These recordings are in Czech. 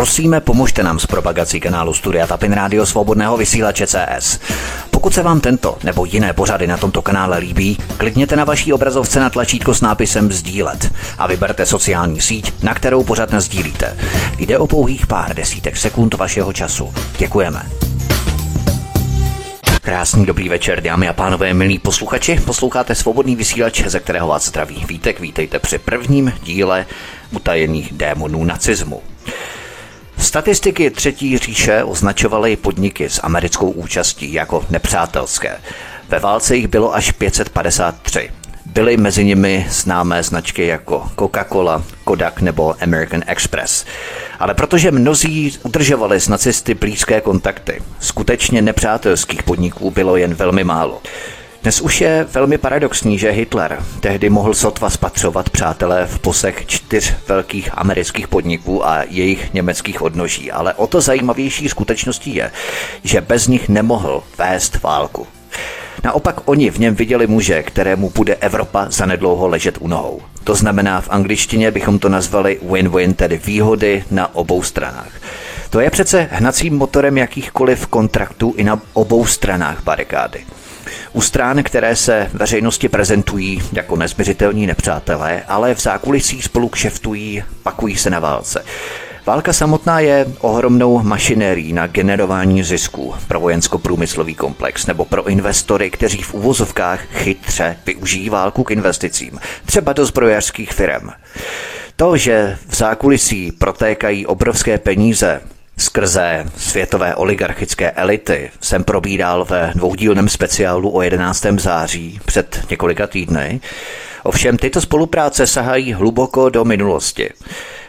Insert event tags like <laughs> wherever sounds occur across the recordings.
Prosíme, pomožte nám s propagací kanálu Studia Tapin Rádio Svobodného vysílače CS. Pokud se vám tento nebo jiné pořady na tomto kanále líbí, klikněte na vaší obrazovce na tlačítko s nápisem Sdílet a vyberte sociální síť, na kterou pořád sdílíte. Jde o pouhých pár desítek sekund vašeho času. Děkujeme. Krásný dobrý večer, dámy a pánové, milí posluchači. Posloucháte svobodný vysílač, ze kterého vás zdraví Vítek. Vítejte při prvním díle utajených démonů nacismu. Statistiky Třetí říše označovaly podniky s americkou účastí jako nepřátelské. Ve válce jich bylo až 553. Byly mezi nimi známé značky jako Coca-Cola, Kodak nebo American Express. Ale protože mnozí udržovali s nacisty blízké kontakty, skutečně nepřátelských podniků bylo jen velmi málo. Dnes už je velmi paradoxní, že Hitler tehdy mohl sotva spatřovat přátelé v posech čtyř velkých amerických podniků a jejich německých odnoží, ale o to zajímavější skutečností je, že bez nich nemohl vést válku. Naopak oni v něm viděli muže, kterému bude Evropa zanedlouho ležet u nohou. To znamená v angličtině bychom to nazvali win-win, tedy výhody na obou stranách. To je přece hnacím motorem jakýchkoliv kontraktů i na obou stranách barikády. U strán, které se veřejnosti prezentují jako nezměřitelní nepřátelé, ale v zákulisí spolu kšeftují, pakují se na válce. Válka samotná je ohromnou mašinérií na generování zisků pro vojensko-průmyslový komplex nebo pro investory, kteří v uvozovkách chytře využijí válku k investicím, třeba do zbrojařských firm. To, že v zákulisí protékají obrovské peníze skrze světové oligarchické elity jsem probíral ve dvoudílném speciálu o 11. září před několika týdny. Ovšem tyto spolupráce sahají hluboko do minulosti.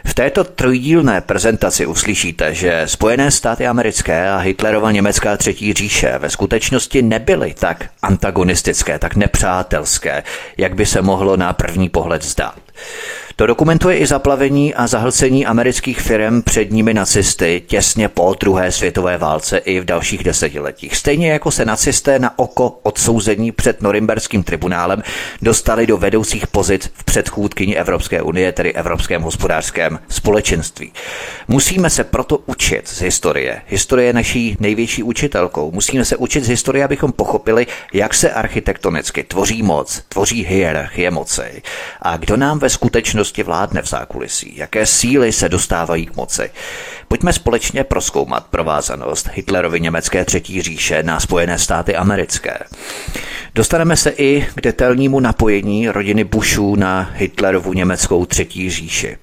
V této trojdílné prezentaci uslyšíte, že Spojené státy americké a Hitlerova německá třetí říše ve skutečnosti nebyly tak antagonistické, tak nepřátelské, jak by se mohlo na první pohled zdát. To dokumentuje i zaplavení a zahlcení amerických firm předními nacisty těsně po druhé světové válce i v dalších desetiletích. Stejně jako se nacisté na oko odsouzení před Norimberským tribunálem dostali do vedoucích pozic v předchůdkyni Evropské unie, tedy Evropském hospodářském společenství. Musíme se proto učit z historie. Historie je naší největší učitelkou. Musíme se učit z historie, abychom pochopili, jak se architektonicky tvoří moc, tvoří hierarchie moci a kdo nám ve skutečnosti vládne v zákulisí, jaké síly se dostávají k moci. Pojďme společně proskoumat provázanost Hitlerovy německé třetí říše na Spojené státy americké. Dostaneme se i k detailnímu napojení rodiny Bushů na Hitlerovu německou třetí říši.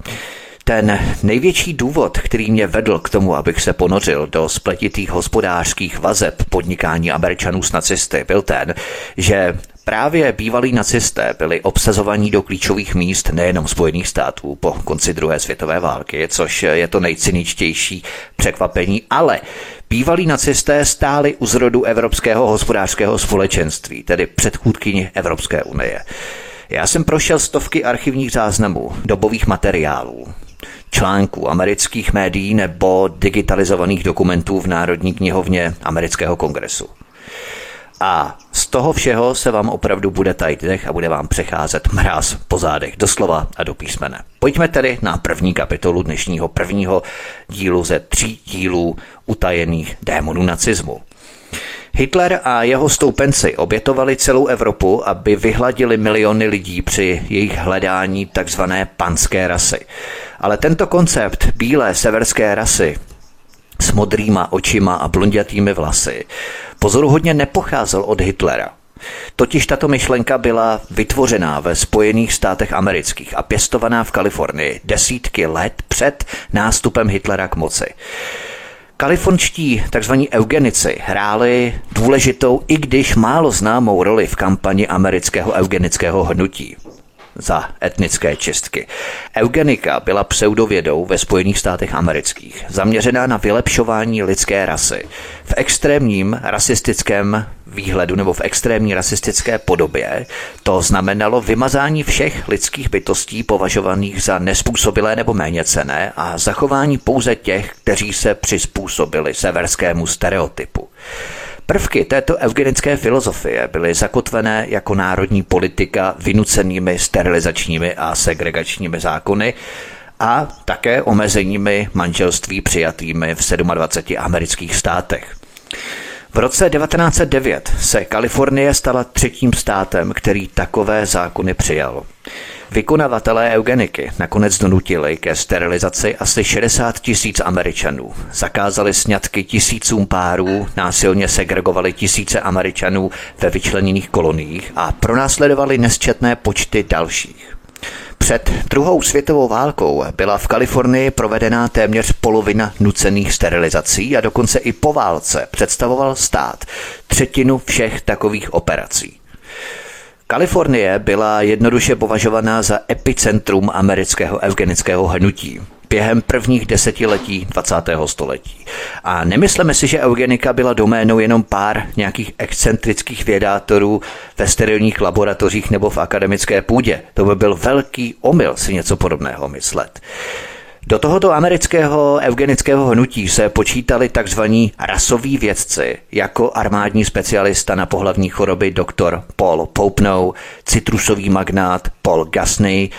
Ten největší důvod, který mě vedl k tomu, abych se ponořil do spletitých hospodářských vazeb podnikání Američanů s nacisty, byl ten, že Právě bývalí nacisté byli obsazovaní do klíčových míst nejenom Spojených států po konci druhé světové války, což je to nejcyničtější překvapení, ale bývalí nacisté stáli u zrodu Evropského hospodářského společenství, tedy předchůdkyni Evropské unie. Já jsem prošel stovky archivních záznamů, dobových materiálů, článků amerických médií nebo digitalizovaných dokumentů v Národní knihovně amerického kongresu. A z toho všeho se vám opravdu bude tajit dech a bude vám přecházet mráz po zádech, doslova a do písmene. Pojďme tedy na první kapitolu dnešního prvního dílu ze tří dílů utajených démonů nacismu. Hitler a jeho stoupenci obětovali celou Evropu, aby vyhladili miliony lidí při jejich hledání takzvané panské rasy. Ale tento koncept bílé severské rasy s modrýma očima a blondětými vlasy pozoruhodně nepocházel od Hitlera. Totiž tato myšlenka byla vytvořená ve Spojených státech amerických a pěstovaná v Kalifornii desítky let před nástupem Hitlera k moci. Kalifornští tzv. eugenici hráli důležitou, i když málo známou roli v kampani amerického eugenického hnutí za etnické čistky. Eugenika byla pseudovědou ve Spojených státech amerických, zaměřená na vylepšování lidské rasy. V extrémním rasistickém výhledu nebo v extrémní rasistické podobě to znamenalo vymazání všech lidských bytostí považovaných za nespůsobilé nebo méně cené a zachování pouze těch, kteří se přizpůsobili severskému stereotypu. Prvky této eugenické filozofie byly zakotvené jako národní politika vynucenými sterilizačními a segregačními zákony a také omezeními manželství přijatými v 27 amerických státech. V roce 1909 se Kalifornie stala třetím státem, který takové zákony přijal. Vykonavatelé eugeniky nakonec donutili ke sterilizaci asi 60 tisíc Američanů. Zakázali sňatky tisícům párů, násilně segregovali tisíce Američanů ve vyčleněných koloniích a pronásledovali nesčetné počty dalších. Před druhou světovou válkou byla v Kalifornii provedena téměř polovina nucených sterilizací a dokonce i po válce představoval stát třetinu všech takových operací. Kalifornie byla jednoduše považovaná za epicentrum amerického eugenického hnutí během prvních desetiletí 20. století. A nemyslíme si, že eugenika byla doménou jenom pár nějakých excentrických vědátorů ve sterilních laboratořích nebo v akademické půdě. To by byl velký omyl si něco podobného myslet. Do tohoto amerického eugenického hnutí se počítali tzv. rasoví vědci, jako armádní specialista na pohlavní choroby doktor Paul Popenow, citrusový magnát Paul Gasney,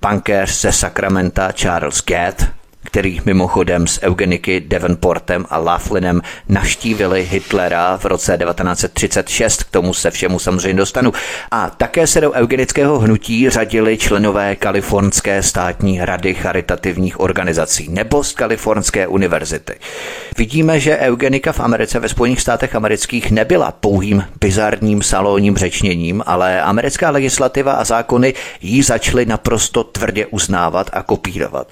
bankéř ze Sacramenta Charles Gatt, který mimochodem s Eugeniky Devonportem a Laughlinem naštívili Hitlera v roce 1936, k tomu se všemu samozřejmě dostanu. A také se do eugenického hnutí řadili členové Kalifornské státní rady charitativních organizací nebo z Kalifornské univerzity. Vidíme, že eugenika v Americe ve Spojených státech amerických nebyla pouhým bizarním salonním řečněním, ale americká legislativa a zákony ji začaly naprosto tvrdě uznávat a kopírovat.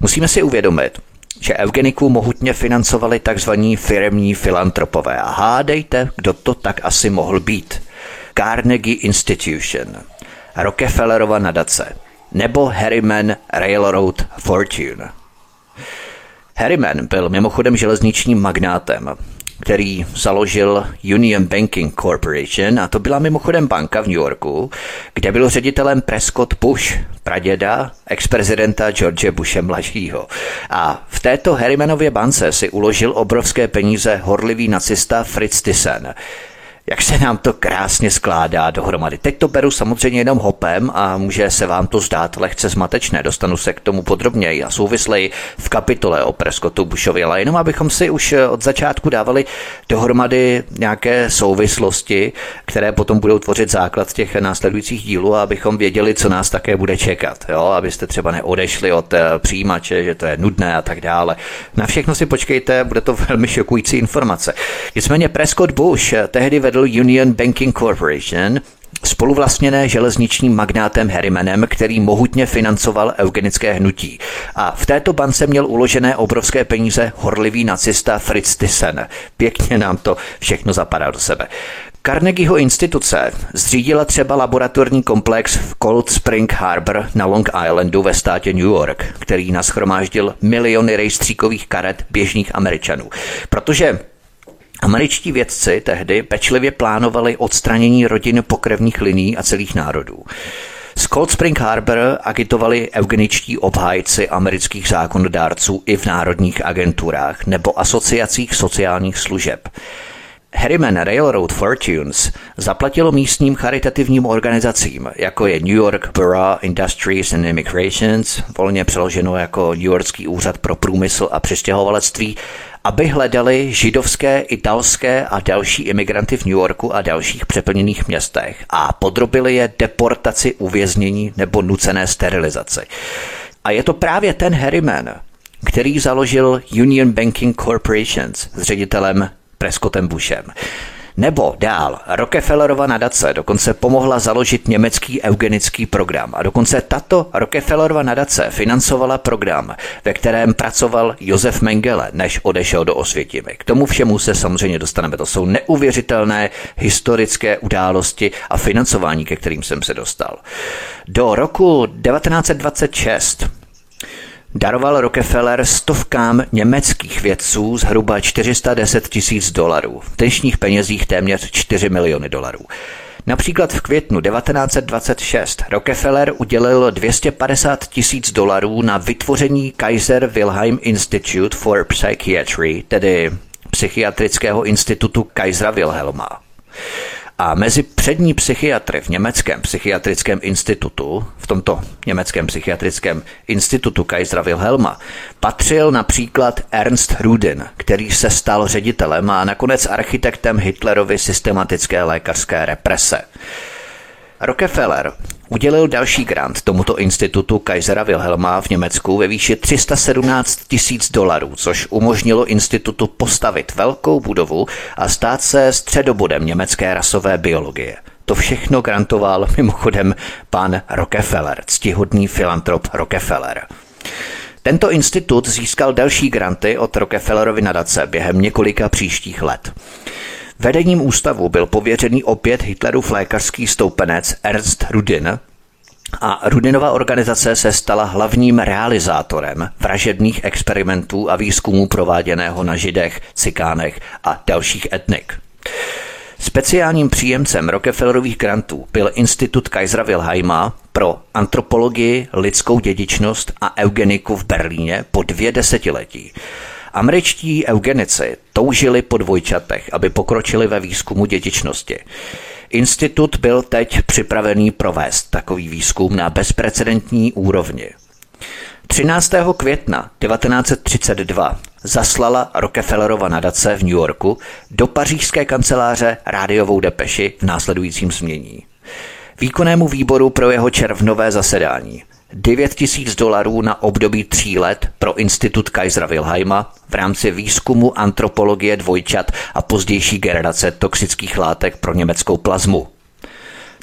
Musíme si uvědomit, že eugeniku mohutně financovali tzv. firemní filantropové. A hádejte, kdo to tak asi mohl být. Carnegie Institution, Rockefellerova nadace nebo Harriman Railroad Fortune. Harriman byl mimochodem železničním magnátem který založil Union Banking Corporation a to byla mimochodem banka v New Yorku, kde byl ředitelem Prescott Bush, praděda ex-prezidenta George Bushe mladšího. A v této Harrimanově bance si uložil obrovské peníze horlivý nacista Fritz Thyssen, jak se nám to krásně skládá dohromady. Teď to beru samozřejmě jenom hopem a může se vám to zdát lehce zmatečné. Dostanu se k tomu podrobněji a souvisleji v kapitole o Prescottu Bushovi, ale jenom abychom si už od začátku dávali dohromady nějaké souvislosti, které potom budou tvořit základ těch následujících dílů a abychom věděli, co nás také bude čekat. Jo? Abyste třeba neodešli od eh, přijímače, že to je nudné a tak dále. Na všechno si počkejte, bude to <laughs> velmi šokující informace. Nicméně Prescott Bush tehdy vedl Union Banking Corporation, spoluvlastněné železničním magnátem Harrimanem, který mohutně financoval eugenické hnutí. A v této bance měl uložené obrovské peníze horlivý nacista Fritz Thyssen. Pěkně nám to všechno zapadá do sebe. Carnegieho instituce zřídila třeba laboratorní komplex v Cold Spring Harbor na Long Islandu ve státě New York, který naschromáždil miliony rejstříkových karet běžných Američanů. Protože Američtí vědci tehdy pečlivě plánovali odstranění rodin pokrevních liní a celých národů. Z Cold Spring Harbor agitovali eugeničtí obhájci amerických zákonodárců i v národních agenturách nebo asociacích sociálních služeb. Harriman Railroad Fortunes zaplatilo místním charitativním organizacím, jako je New York Bureau Industries and Immigrations, volně přeloženo jako New Yorkský úřad pro průmysl a přistěhovalectví, aby hledali židovské, italské a další imigranty v New Yorku a dalších přeplněných městech a podrobili je deportaci, uvěznění nebo nucené sterilizaci. A je to právě ten Harriman, který založil Union Banking Corporations s ředitelem Prescottem Bushem. Nebo dál, Rockefellerova nadace dokonce pomohla založit německý eugenický program a dokonce tato Rockefellerova nadace financovala program, ve kterém pracoval Josef Mengele, než odešel do Osvětimi. K tomu všemu se samozřejmě dostaneme. To jsou neuvěřitelné historické události a financování, ke kterým jsem se dostal. Do roku 1926 daroval Rockefeller stovkám německých vědců zhruba 410 tisíc dolarů, v dnešních penězích téměř 4 miliony dolarů. Například v květnu 1926 Rockefeller udělil 250 tisíc dolarů na vytvoření Kaiser Wilhelm Institute for Psychiatry, tedy psychiatrického institutu Kaisera Wilhelma. A mezi přední psychiatry v německém psychiatrickém institutu, v tomto německém psychiatrickém institutu Kaisera Wilhelma, patřil například Ernst Rudin, který se stal ředitelem a nakonec architektem Hitlerovy systematické lékařské represe. Rockefeller udělil další grant tomuto institutu Kaisera Wilhelma v Německu ve výši 317 tisíc dolarů, což umožnilo institutu postavit velkou budovu a stát se středobodem německé rasové biologie. To všechno grantoval mimochodem pan Rockefeller, ctihodný filantrop Rockefeller. Tento institut získal další granty od Rockefellerovy nadace během několika příštích let. Vedením ústavu byl pověřený opět Hitlerův lékařský stoupenec Ernst Rudin, a Rudinova organizace se stala hlavním realizátorem vražedných experimentů a výzkumů prováděného na židech, cikánech a dalších etnik. Speciálním příjemcem Rockefellerových grantů byl Institut Kaisera Wilhelma pro antropologii, lidskou dědičnost a eugeniku v Berlíně po dvě desetiletí. Američtí eugenici toužili po dvojčatech, aby pokročili ve výzkumu dědičnosti. Institut byl teď připravený provést takový výzkum na bezprecedentní úrovni. 13. května 1932 zaslala Rockefellerova nadace v New Yorku do pařížské kanceláře rádiovou depeši v následujícím změní. Výkonnému výboru pro jeho červnové zasedání 9 tisíc dolarů na období tří let pro Institut Kaisera Wilhelma v rámci výzkumu antropologie dvojčat a pozdější generace toxických látek pro německou plazmu.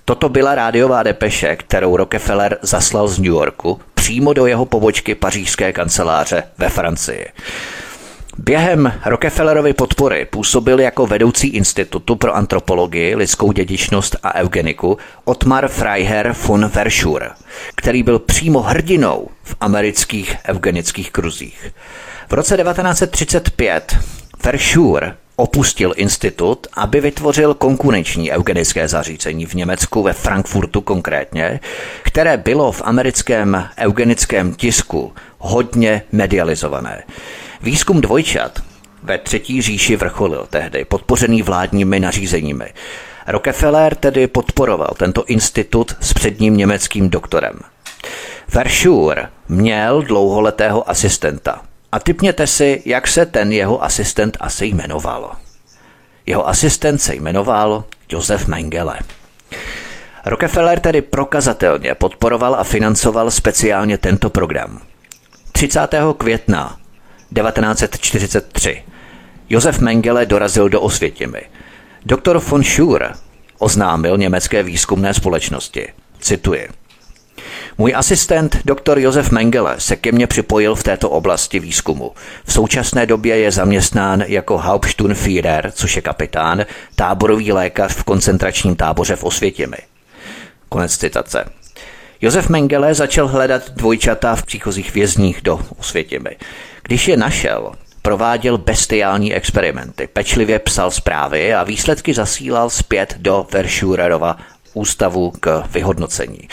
Toto byla rádiová depeše, kterou Rockefeller zaslal z New Yorku přímo do jeho pobočky pařížské kanceláře ve Francii. Během Rockefellerovy podpory působil jako vedoucí institutu pro antropologii, lidskou dědičnost a eugeniku Otmar Freiherr von Verschur, který byl přímo hrdinou v amerických eugenických kruzích. V roce 1935 Verschur opustil institut, aby vytvořil konkurenční eugenické zařízení v Německu, ve Frankfurtu konkrétně, které bylo v americkém eugenickém tisku hodně medializované. Výzkum dvojčat ve třetí říši vrcholil tehdy, podpořený vládními nařízeními. Rockefeller tedy podporoval tento institut s předním německým doktorem. Verschur měl dlouholetého asistenta. A typněte si, jak se ten jeho asistent asi jmenoval. Jeho asistent se jmenoval Josef Mengele. Rockefeller tedy prokazatelně podporoval a financoval speciálně tento program. 30. května 1943. Josef Mengele dorazil do Osvětimi. Doktor von Schur oznámil německé výzkumné společnosti. Cituji. Můj asistent, doktor Josef Mengele, se ke mně připojil v této oblasti výzkumu. V současné době je zaměstnán jako Hauptsturmführer, což je kapitán, táborový lékař v koncentračním táboře v Osvětimi. Konec citace. Josef Mengele začal hledat dvojčata v příchozích vězních do Osvětimi. Když je našel, prováděl bestiální experimenty, pečlivě psal zprávy a výsledky zasílal zpět do Verschurerova ústavu k vyhodnocení.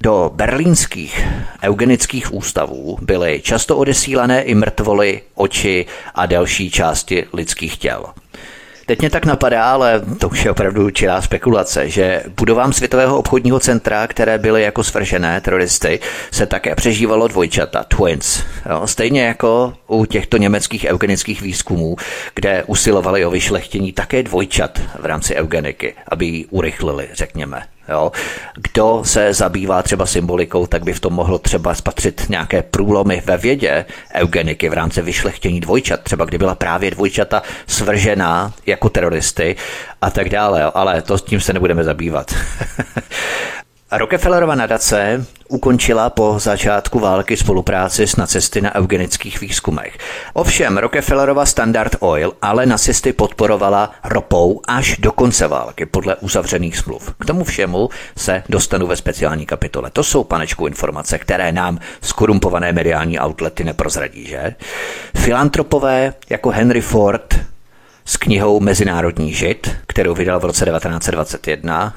Do berlínských eugenických ústavů byly často odesílané i mrtvoly, oči a další části lidských těl. Teď mě tak napadá, ale to už je opravdu čirá spekulace, že budovám Světového obchodního centra, které byly jako svržené teroristy, se také přežívalo dvojčata, twins. Jo? Stejně jako u těchto německých eugenických výzkumů, kde usilovali o vyšlechtění také dvojčat v rámci eugeniky, aby ji urychlili, řekněme. Jo. Kdo se zabývá třeba symbolikou, tak by v tom mohlo třeba spatřit nějaké průlomy ve vědě eugeniky v rámci vyšlechtění dvojčat, třeba kdy byla právě dvojčata svržená jako teroristy a tak dále, ale to s tím se nebudeme zabývat. <laughs> Rockefellerova nadace ukončila po začátku války spolupráci s nacisty na eugenických výzkumech. Ovšem Rockefellerova Standard Oil ale nacisty podporovala ropou až do konce války podle uzavřených smluv. K tomu všemu se dostanu ve speciální kapitole. To jsou, panečku, informace, které nám skorumpované mediální outlety neprozradí, že? Filantropové jako Henry Ford s knihou Mezinárodní žid, kterou vydal v roce 1921,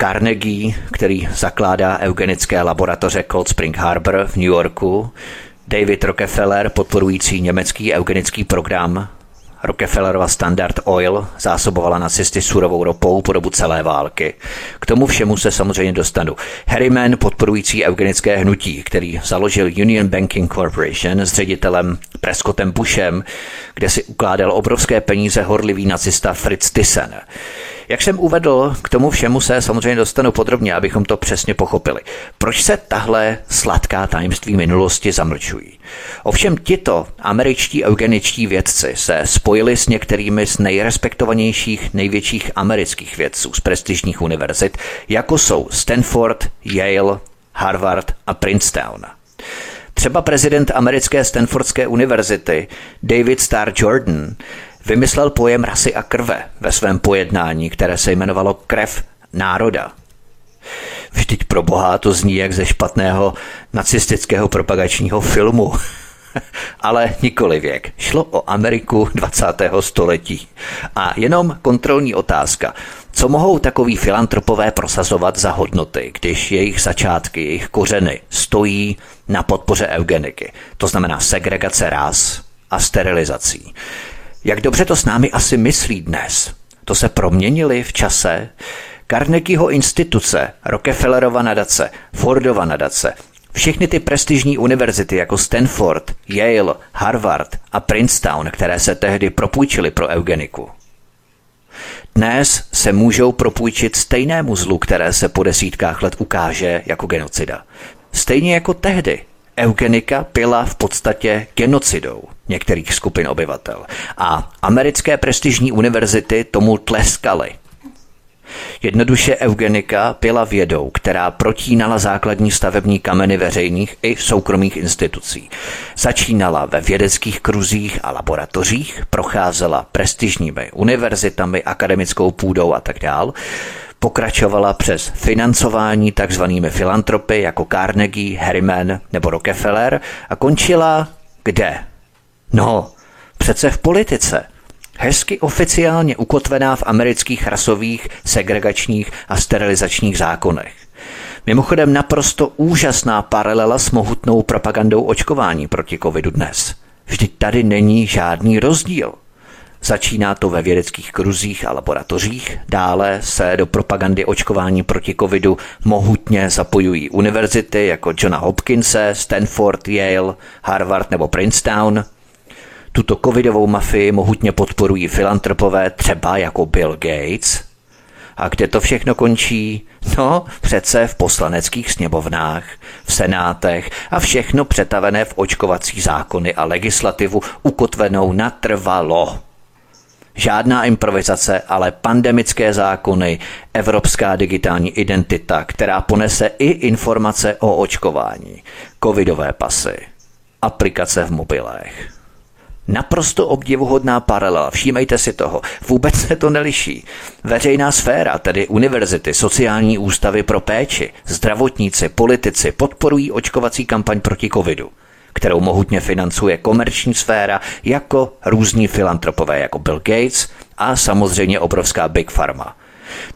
Carnegie, který zakládá eugenické laboratoře Cold Spring Harbor v New Yorku, David Rockefeller, podporující německý eugenický program, Rockefellerova Standard Oil zásobovala nacisty surovou ropou po dobu celé války. K tomu všemu se samozřejmě dostanu. Harriman, podporující eugenické hnutí, který založil Union Banking Corporation s ředitelem Prescottem Bushem, kde si ukládal obrovské peníze horlivý nacista Fritz Thyssen. Jak jsem uvedl, k tomu všemu se samozřejmě dostanu podrobně, abychom to přesně pochopili. Proč se tahle sladká tajemství minulosti zamlčují? Ovšem tito američtí eugeničtí vědci se spojili s některými z nejrespektovanějších, největších amerických vědců z prestižních univerzit, jako jsou Stanford, Yale, Harvard a Princeton. Třeba prezident americké Stanfordské univerzity David Starr Jordan vymyslel pojem rasy a krve ve svém pojednání, které se jmenovalo krev národa. Vždyť pro boha to zní jak ze špatného nacistického propagačního filmu. <laughs> Ale nikoli věk. Šlo o Ameriku 20. století. A jenom kontrolní otázka. Co mohou takový filantropové prosazovat za hodnoty, když jejich začátky, jejich kořeny stojí na podpoře eugeniky? To znamená segregace ras a sterilizací. Jak dobře to s námi asi myslí dnes? To se proměnili v čase? Carnegieho instituce, Rockefellerova nadace, Fordova nadace, všechny ty prestižní univerzity jako Stanford, Yale, Harvard a Princeton, které se tehdy propůjčily pro eugeniku. Dnes se můžou propůjčit stejnému zlu, které se po desítkách let ukáže jako genocida. Stejně jako tehdy eugenika byla v podstatě genocidou některých skupin obyvatel. A americké prestižní univerzity tomu tleskaly. Jednoduše eugenika byla vědou, která protínala základní stavební kameny veřejných i soukromých institucí. Začínala ve vědeckých kruzích a laboratořích, procházela prestižními univerzitami, akademickou půdou a tak dále pokračovala přes financování takzvanými filantropy jako Carnegie, Harriman nebo Rockefeller a končila kde? No, přece v politice. Hezky oficiálně ukotvená v amerických rasových, segregačních a sterilizačních zákonech. Mimochodem naprosto úžasná paralela s mohutnou propagandou očkování proti covidu dnes. Vždyť tady není žádný rozdíl – Začíná to ve vědeckých kruzích a laboratořích, dále se do propagandy očkování proti covidu mohutně zapojují univerzity jako Johna Hopkinse, Stanford, Yale, Harvard nebo Princeton. Tuto covidovou mafii mohutně podporují filantropové třeba jako Bill Gates. A kde to všechno končí? No, přece v poslaneckých sněmovnách, v senátech a všechno přetavené v očkovací zákony a legislativu ukotvenou natrvalo. Žádná improvizace, ale pandemické zákony, evropská digitální identita, která ponese i informace o očkování, covidové pasy, aplikace v mobilech. Naprosto obdivuhodná paralela, všímejte si toho, vůbec se to neliší. Veřejná sféra, tedy univerzity, sociální ústavy pro péči, zdravotníci, politici podporují očkovací kampaň proti covidu kterou mohutně financuje komerční sféra jako různí filantropové jako Bill Gates a samozřejmě obrovská Big Pharma.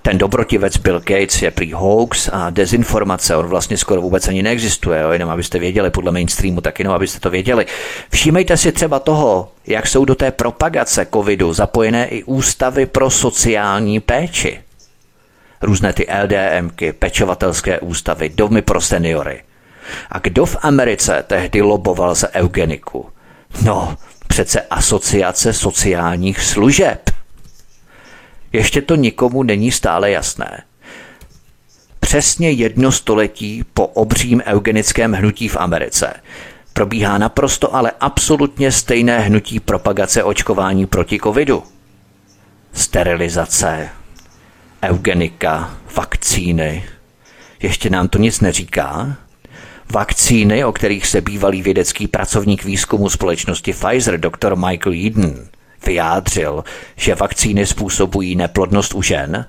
Ten dobrotivec Bill Gates je prý hoax a dezinformace, on vlastně skoro vůbec ani neexistuje, jo, jenom abyste věděli, podle mainstreamu, tak jenom abyste to věděli. Všímejte si třeba toho, jak jsou do té propagace covidu zapojené i ústavy pro sociální péči. Různé ty LDMky, pečovatelské ústavy, domy pro seniory. A kdo v Americe tehdy loboval za eugeniku? No, přece asociace sociálních služeb. Ještě to nikomu není stále jasné. Přesně jedno století po obřím eugenickém hnutí v Americe probíhá naprosto ale absolutně stejné hnutí propagace očkování proti covidu. Sterilizace, eugenika, vakcíny. Ještě nám to nic neříká? Vakcíny, o kterých se bývalý vědecký pracovník výzkumu společnosti Pfizer, dr. Michael Eden, vyjádřil, že vakcíny způsobují neplodnost u žen,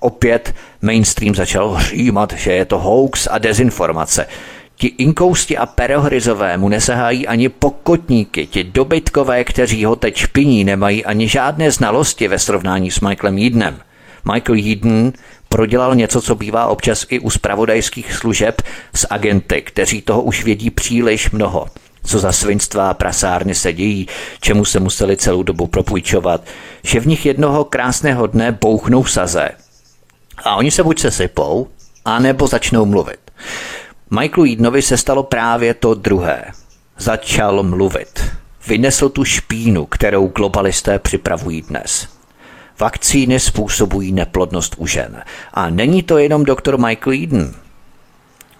opět mainstream začal hřímat, že je to hoax a dezinformace. Ti inkousti a perohryzové mu nesahají ani pokotníky, ti dobytkové, kteří ho teď špiní, nemají ani žádné znalosti ve srovnání s Michaelem Edenem. Michael Eden prodělal něco, co bývá občas i u spravodajských služeb s agenty, kteří toho už vědí příliš mnoho. co za svinstva a prasárny se dějí, čemu se museli celou dobu propůjčovat, že v nich jednoho krásného dne bouchnou saze. A oni se buď se sypou, anebo začnou mluvit. Michaelu Eadonovi se stalo právě to druhé. Začal mluvit. Vynesl tu špínu, kterou globalisté připravují dnes. Vakcíny způsobují neplodnost u žen. A není to jenom doktor Michael Eden.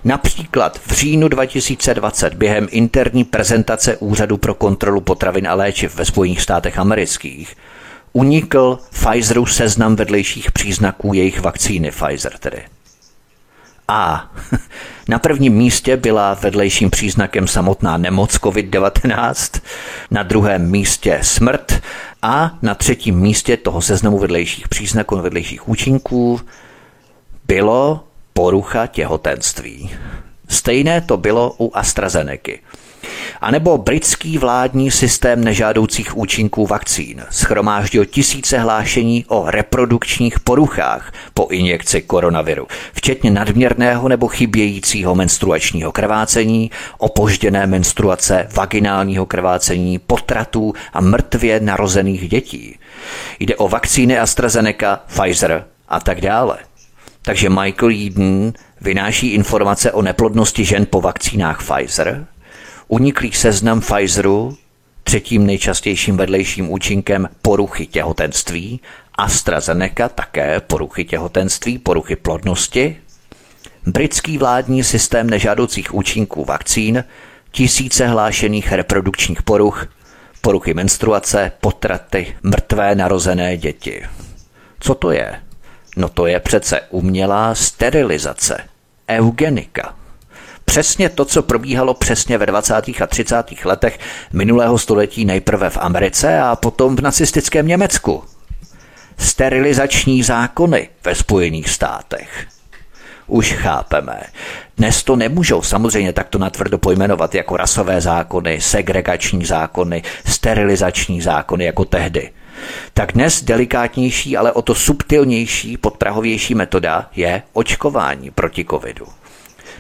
Například v říjnu 2020 během interní prezentace Úřadu pro kontrolu potravin a léčiv ve Spojených státech amerických unikl Pfizeru seznam vedlejších příznaků jejich vakcíny Pfizer tedy. A <laughs> na prvním místě byla vedlejším příznakem samotná nemoc COVID-19, na druhém místě smrt a na třetím místě toho seznamu vedlejších příznaků, vedlejších účinků bylo porucha těhotenství. Stejné to bylo u AstraZeneca. A nebo britský vládní systém nežádoucích účinků vakcín schromáždil tisíce hlášení o reprodukčních poruchách po injekci koronaviru, včetně nadměrného nebo chybějícího menstruačního krvácení, opožděné menstruace, vaginálního krvácení, potratů a mrtvě narozených dětí. Jde o vakcíny AstraZeneca, Pfizer a tak dále. Takže Michael Eden vynáší informace o neplodnosti žen po vakcínách Pfizer, uniklý seznam Pfizeru, třetím nejčastějším vedlejším účinkem poruchy těhotenství, AstraZeneca také poruchy těhotenství, poruchy plodnosti, britský vládní systém nežádoucích účinků vakcín, tisíce hlášených reprodukčních poruch, poruchy menstruace, potraty, mrtvé narozené děti. Co to je? No to je přece umělá sterilizace, eugenika. Přesně to, co probíhalo přesně ve 20. a 30. letech minulého století nejprve v Americe a potom v nacistickém Německu. Sterilizační zákony ve Spojených státech. Už chápeme. Dnes to nemůžou samozřejmě takto natvrdo pojmenovat jako rasové zákony, segregační zákony, sterilizační zákony jako tehdy tak dnes delikátnější, ale o to subtilnější, podprahovější metoda je očkování proti covidu.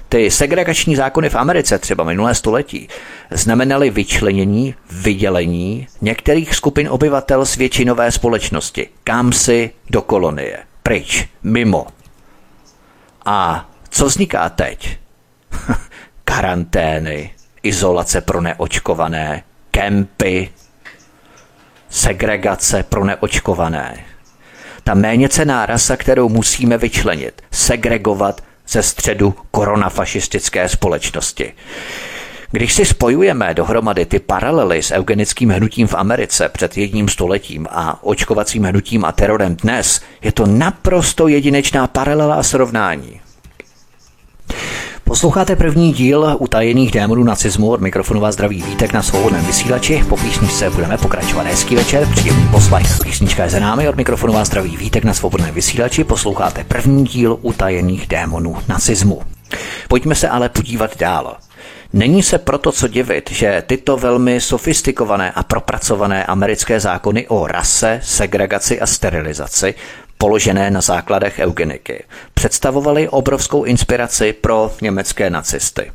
Ty segregační zákony v Americe třeba minulé století znamenaly vyčlenění, vydělení některých skupin obyvatel z většinové společnosti, kam si do kolonie, pryč, mimo. A co vzniká teď? <laughs> Karantény, izolace pro neočkované, kempy, segregace pro neočkované. Ta méněcená rasa, kterou musíme vyčlenit, segregovat ze středu koronafašistické společnosti. Když si spojujeme dohromady ty paralely s eugenickým hnutím v Americe před jedním stoletím a očkovacím hnutím a terorem dnes, je to naprosto jedinečná paralela a srovnání. Posloucháte první díl utajených démonů nacismu od mikrofonu vás zdraví Vítek na svobodném vysílači. Po písničce budeme pokračovat. Hezký večer, příjemný poslech. Písnička je za námi, od mikrofonu vás zdraví Vítek na svobodném vysílači. Posloucháte první díl utajených démonů nacismu. Pojďme se ale podívat dál. Není se proto co divit, že tyto velmi sofistikované a propracované americké zákony o rase, segregaci a sterilizaci položené na základech eugeniky, představovaly obrovskou inspiraci pro německé nacisty.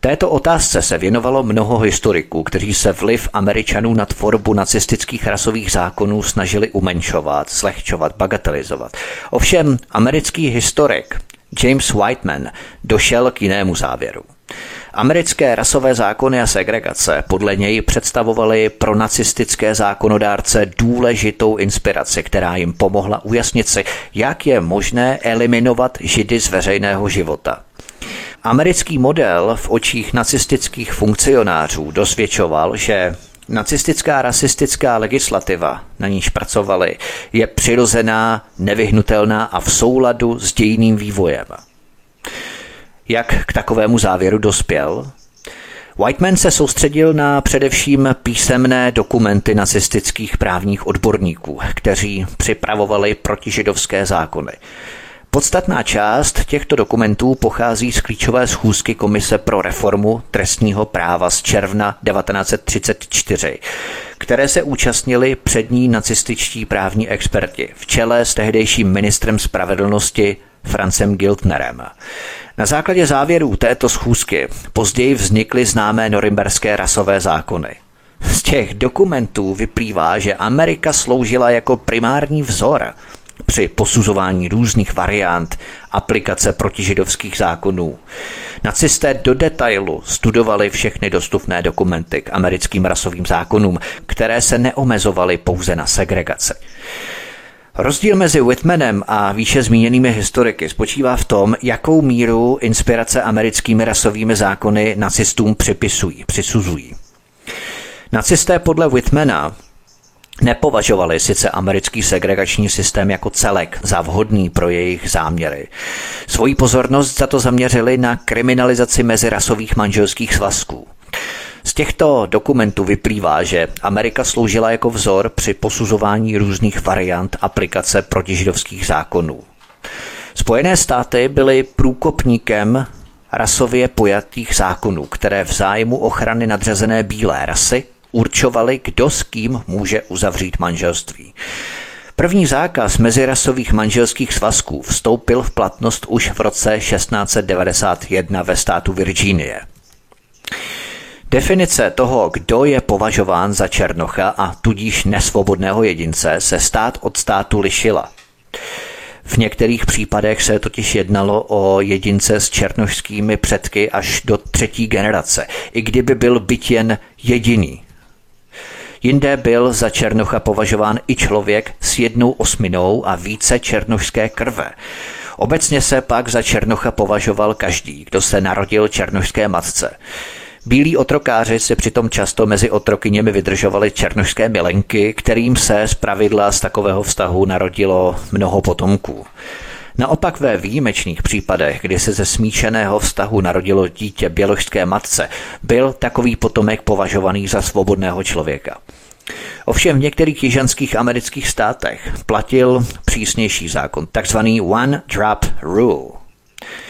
Této otázce se věnovalo mnoho historiků, kteří se vliv Američanů na tvorbu nacistických rasových zákonů snažili umenšovat, zlehčovat, bagatelizovat. Ovšem americký historik James Whiteman došel k jinému závěru. Americké rasové zákony a segregace podle něj představovaly pro nacistické zákonodárce důležitou inspiraci, která jim pomohla ujasnit si, jak je možné eliminovat židy z veřejného života. Americký model v očích nacistických funkcionářů dosvědčoval, že nacistická rasistická legislativa, na níž pracovali, je přirozená, nevyhnutelná a v souladu s dějným vývojem. Jak k takovému závěru dospěl? Whiteman se soustředil na především písemné dokumenty nacistických právních odborníků, kteří připravovali protižidovské zákony. Podstatná část těchto dokumentů pochází z klíčové schůzky Komise pro reformu trestního práva z června 1934, které se účastnili přední nacističtí právní experti v čele s tehdejším ministrem spravedlnosti Francem Giltnerem. Na základě závěrů této schůzky později vznikly známé norimberské rasové zákony. Z těch dokumentů vyplývá, že Amerika sloužila jako primární vzor při posuzování různých variant aplikace protižidovských zákonů. Nacisté do detailu studovali všechny dostupné dokumenty k americkým rasovým zákonům, které se neomezovaly pouze na segregaci. Rozdíl mezi Whitmanem a výše zmíněnými historiky spočívá v tom, jakou míru inspirace americkými rasovými zákony nacistům připisují, přisuzují. Nacisté podle Whitmana nepovažovali sice americký segregační systém jako celek za vhodný pro jejich záměry. Svoji pozornost za to zaměřili na kriminalizaci mezirasových manželských svazků. Z těchto dokumentů vyplývá, že Amerika sloužila jako vzor při posuzování různých variant aplikace protižidovských zákonů. Spojené státy byly průkopníkem rasově pojatých zákonů, které v zájmu ochrany nadřazené bílé rasy určovali, kdo s kým může uzavřít manželství. První zákaz mezirasových manželských svazků vstoupil v platnost už v roce 1691 ve státu Virginie. Definice toho, kdo je považován za černocha a tudíž nesvobodného jedince, se stát od státu lišila. V některých případech se totiž jednalo o jedince s černošskými předky až do třetí generace, i kdyby byl byt jen jediný. Jinde byl za černocha považován i člověk s jednou osminou a více černošské krve. Obecně se pak za černocha považoval každý, kdo se narodil černošské matce. Bílí otrokáři se přitom často mezi otrokyněmi vydržovali černošské milenky, kterým se z pravidla z takového vztahu narodilo mnoho potomků. Naopak ve výjimečných případech, kdy se ze smíšeného vztahu narodilo dítě běložské matce, byl takový potomek považovaný za svobodného člověka. Ovšem v některých jižanských amerických státech platil přísnější zákon, takzvaný One Drop Rule,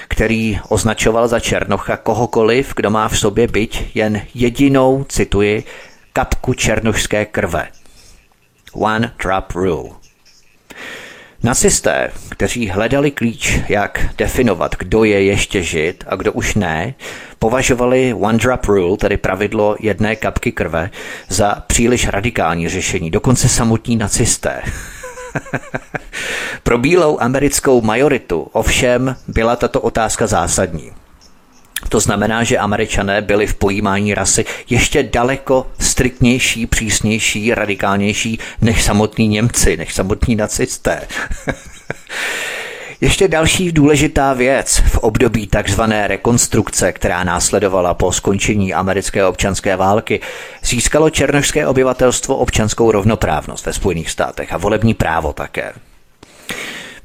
který označoval za černocha kohokoliv, kdo má v sobě byť jen jedinou, cituji, kapku černošské krve. One Drop Rule. Nacisté, kteří hledali klíč, jak definovat, kdo je ještě žid a kdo už ne, považovali One Drop Rule, tedy pravidlo jedné kapky krve, za příliš radikální řešení, dokonce samotní nacisté. <laughs> Pro bílou americkou majoritu ovšem byla tato otázka zásadní. To znamená, že američané byli v pojímání rasy ještě daleko striktnější, přísnější, radikálnější než samotní Němci, než samotní nacisté. <laughs> Ještě další důležitá věc v období takzvané rekonstrukce, která následovala po skončení americké občanské války, získalo černožské obyvatelstvo občanskou rovnoprávnost ve Spojených státech a volební právo také.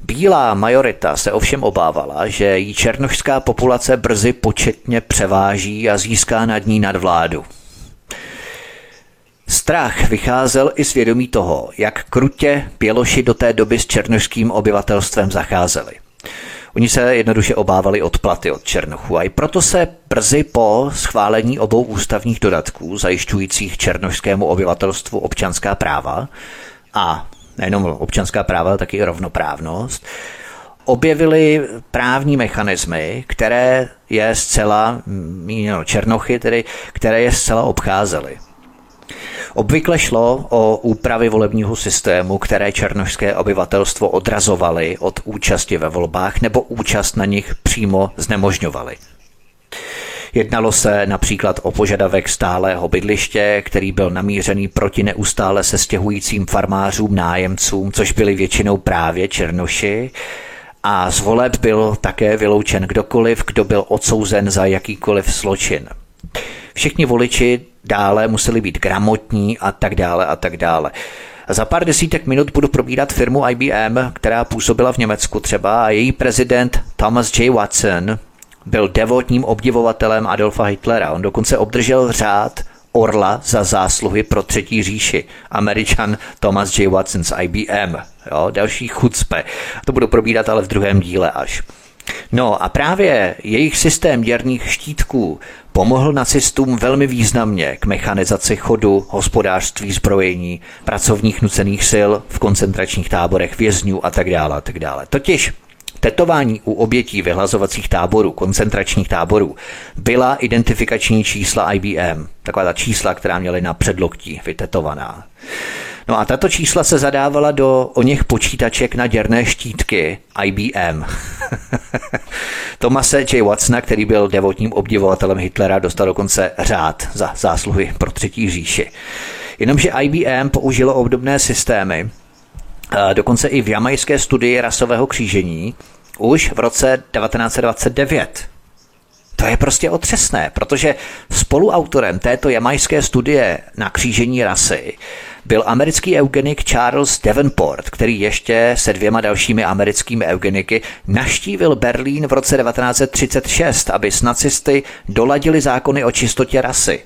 Bílá majorita se ovšem obávala, že jí černošská populace brzy početně převáží a získá nad ní nadvládu. Strach vycházel i svědomí toho, jak krutě Běloši do té doby s černošským obyvatelstvem zacházeli. Oni se jednoduše obávali odplaty od Černochů a i proto se brzy po schválení obou ústavních dodatků zajišťujících černošskému obyvatelstvu občanská práva a nejenom občanská práva, ale taky rovnoprávnost, objevily právní mechanismy, které je zcela, no, černochy tedy, které je zcela obcházely. Obvykle šlo o úpravy volebního systému, které černošské obyvatelstvo odrazovaly od účasti ve volbách nebo účast na nich přímo znemožňovaly. Jednalo se například o požadavek stálého bydliště, který byl namířený proti neustále se stěhujícím farmářům nájemcům, což byli většinou právě černoši, a z voleb byl také vyloučen kdokoliv, kdo byl odsouzen za jakýkoliv zločin. Všichni voliči dále museli být gramotní a tak dále a tak dále. Za pár desítek minut budu probírat firmu IBM, která působila v Německu třeba a její prezident Thomas J. Watson byl devotním obdivovatelem Adolfa Hitlera. On dokonce obdržel řád Orla za zásluhy pro třetí říši. Američan Thomas J. Watson z IBM. Jo, další chucpe. To budu probírat ale v druhém díle až. No a právě jejich systém děrných štítků pomohl nacistům velmi významně k mechanizaci chodu, hospodářství, zbrojení, pracovních nucených sil v koncentračních táborech vězňů a tak dále. A tak dále. Totiž tetování u obětí vyhlazovacích táborů, koncentračních táborů, byla identifikační čísla IBM, taková ta čísla, která měly na předloktí vytetovaná. No a tato čísla se zadávala do o něch počítaček na děrné štítky IBM. <laughs> Tomase J. Watsona, který byl devotním obdivovatelem Hitlera, dostal dokonce řád za zásluhy pro třetí říši. Jenomže IBM použilo obdobné systémy, dokonce i v jamajské studii rasového křížení, už v roce 1929. To je prostě otřesné, protože spoluautorem této jamajské studie na křížení rasy byl americký eugenik Charles Davenport, který ještě se dvěma dalšími americkými eugeniky naštívil Berlín v roce 1936, aby s nacisty doladili zákony o čistotě rasy.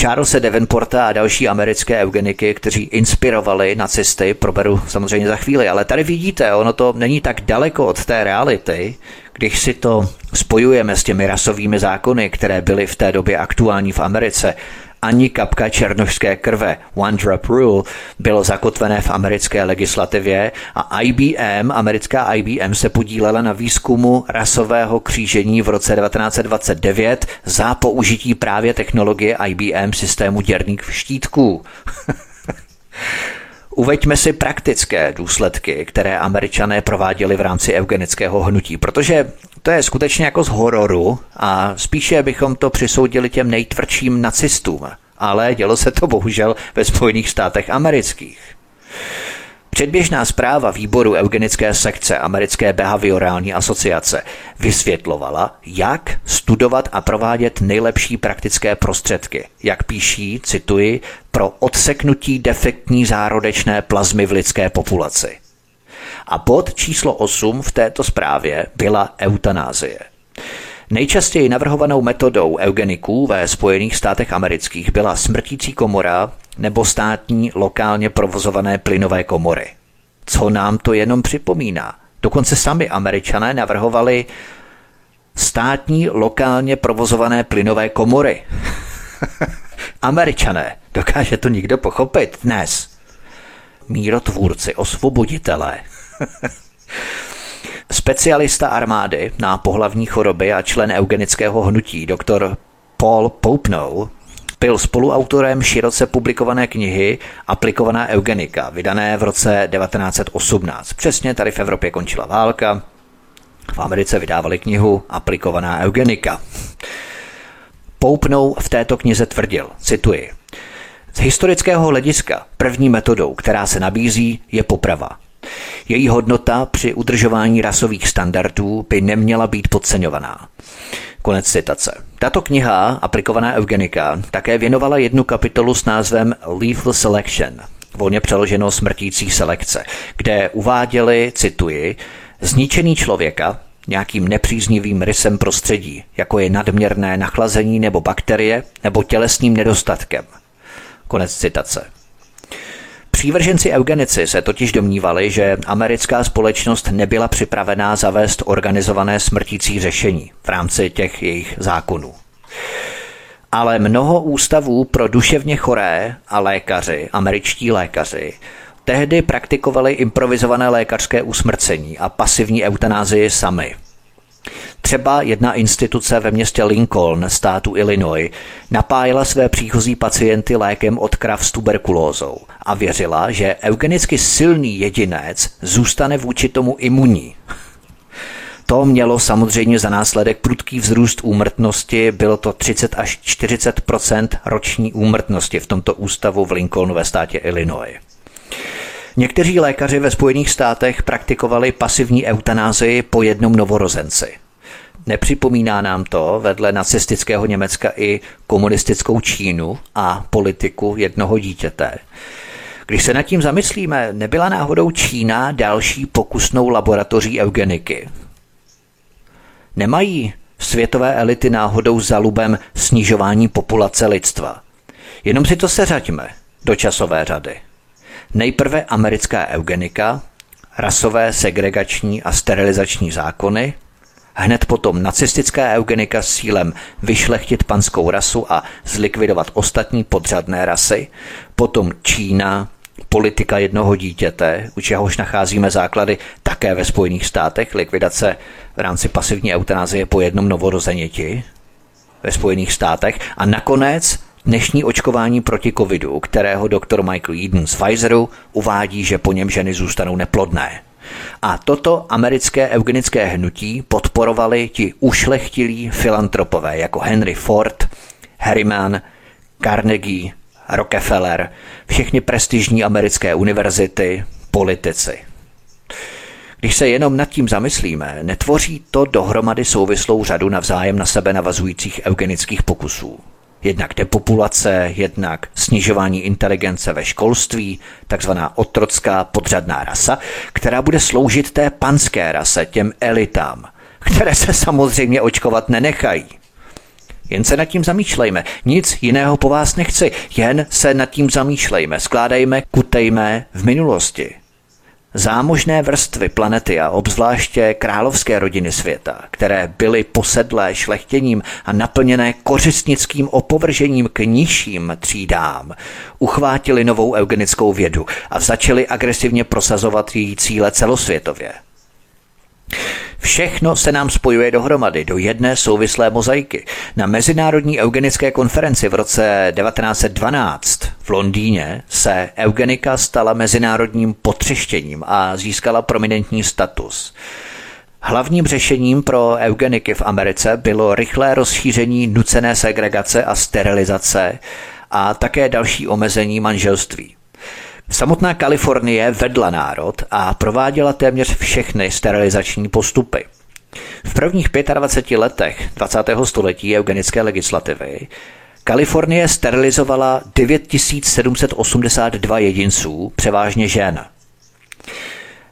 Charlesa Davenporta a další americké eugeniky, kteří inspirovali nacisty, proberu samozřejmě za chvíli, ale tady vidíte, ono to není tak daleko od té reality, když si to spojujeme s těmi rasovými zákony, které byly v té době aktuální v Americe, ani kapka černožské krve, One Drop Rule, bylo zakotvené v americké legislativě a IBM, americká IBM se podílela na výzkumu rasového křížení v roce 1929 za použití právě technologie IBM systému děrných štítků. <laughs> Uveďme si praktické důsledky, které američané prováděli v rámci eugenického hnutí, protože to je skutečně jako z hororu a spíše bychom to přisoudili těm nejtvrdším nacistům, ale dělo se to bohužel ve Spojených státech amerických. Předběžná zpráva výboru eugenické sekce Americké behaviorální asociace vysvětlovala, jak studovat a provádět nejlepší praktické prostředky, jak píší, cituji, pro odseknutí defektní zárodečné plazmy v lidské populaci. A bod číslo 8 v této zprávě byla eutanázie. Nejčastěji navrhovanou metodou eugeniků ve Spojených státech amerických byla smrtící komora nebo státní lokálně provozované plynové komory. Co nám to jenom připomíná? Dokonce sami američané navrhovali státní lokálně provozované plynové komory. <laughs> američané, dokáže to nikdo pochopit dnes. Mírotvůrci, osvoboditelé. <laughs> Specialista armády na pohlavní choroby a člen eugenického hnutí, doktor Paul Popenow, byl spoluautorem široce publikované knihy Aplikovaná eugenika, vydané v roce 1918. Přesně tady v Evropě končila válka, v Americe vydávali knihu Aplikovaná eugenika. Poupnou v této knize tvrdil, cituji, z historického hlediska první metodou, která se nabízí, je poprava. Její hodnota při udržování rasových standardů by neměla být podceňovaná. Konec citace. Tato kniha, aplikovaná eugenika, také věnovala jednu kapitolu s názvem Lethal Selection, volně přeloženo smrtící selekce, kde uváděli, cituji, zničený člověka nějakým nepříznivým rysem prostředí, jako je nadměrné nachlazení nebo bakterie, nebo tělesným nedostatkem. Konec citace. Přívrženci eugenici se totiž domnívali, že americká společnost nebyla připravená zavést organizované smrtící řešení v rámci těch jejich zákonů. Ale mnoho ústavů pro duševně choré a lékaři, američtí lékaři, tehdy praktikovali improvizované lékařské usmrcení a pasivní eutanázii sami – Třeba jedna instituce ve městě Lincoln, státu Illinois, napájela své příchozí pacienty lékem od krav s tuberkulózou a věřila, že eugenicky silný jedinec zůstane vůči tomu imunní. To mělo samozřejmě za následek prudký vzrůst úmrtnosti, bylo to 30 až 40% roční úmrtnosti v tomto ústavu v Lincolnu ve státě Illinois. Někteří lékaři ve Spojených státech praktikovali pasivní eutanázii po jednom novorozenci. Nepřipomíná nám to vedle nacistického Německa i komunistickou Čínu a politiku jednoho dítěte. Když se nad tím zamyslíme, nebyla náhodou Čína další pokusnou laboratoří eugeniky. Nemají světové elity náhodou za lubem snižování populace lidstva. Jenom si to seřaďme do časové řady. Nejprve americká eugenika, rasové segregační a sterilizační zákony, hned potom nacistická eugenika s cílem vyšlechtit panskou rasu a zlikvidovat ostatní podřadné rasy, potom Čína, politika jednoho dítěte, u čehož nacházíme základy také ve Spojených státech, likvidace v rámci pasivní eutanázie po jednom novorozeněti ve Spojených státech. A nakonec dnešní očkování proti covidu, kterého doktor Michael Eden z Pfizeru uvádí, že po něm ženy zůstanou neplodné. A toto americké eugenické hnutí podporovali ti ušlechtilí filantropové jako Henry Ford, Harriman, Carnegie, Rockefeller, všechny prestižní americké univerzity, politici. Když se jenom nad tím zamyslíme, netvoří to dohromady souvislou řadu navzájem na sebe navazujících eugenických pokusů. Jednak depopulace, jednak snižování inteligence ve školství, takzvaná otrocká podřadná rasa, která bude sloužit té panské rase, těm elitám, které se samozřejmě očkovat nenechají. Jen se nad tím zamýšlejme. Nic jiného po vás nechci. Jen se nad tím zamýšlejme. Skládejme, kutejme v minulosti. Zámožné vrstvy planety a obzvláště královské rodiny světa, které byly posedlé šlechtěním a naplněné kořistnickým opovržením k nižším třídám, uchvátili novou eugenickou vědu a začali agresivně prosazovat její cíle celosvětově. Všechno se nám spojuje dohromady do jedné souvislé mozaiky. Na Mezinárodní eugenické konferenci v roce 1912 v Londýně se eugenika stala mezinárodním potřeštěním a získala prominentní status. Hlavním řešením pro eugeniky v Americe bylo rychlé rozšíření nucené segregace a sterilizace a také další omezení manželství. Samotná Kalifornie vedla národ a prováděla téměř všechny sterilizační postupy. V prvních 25 letech 20. století eugenické legislativy Kalifornie sterilizovala 9782 jedinců, převážně žen.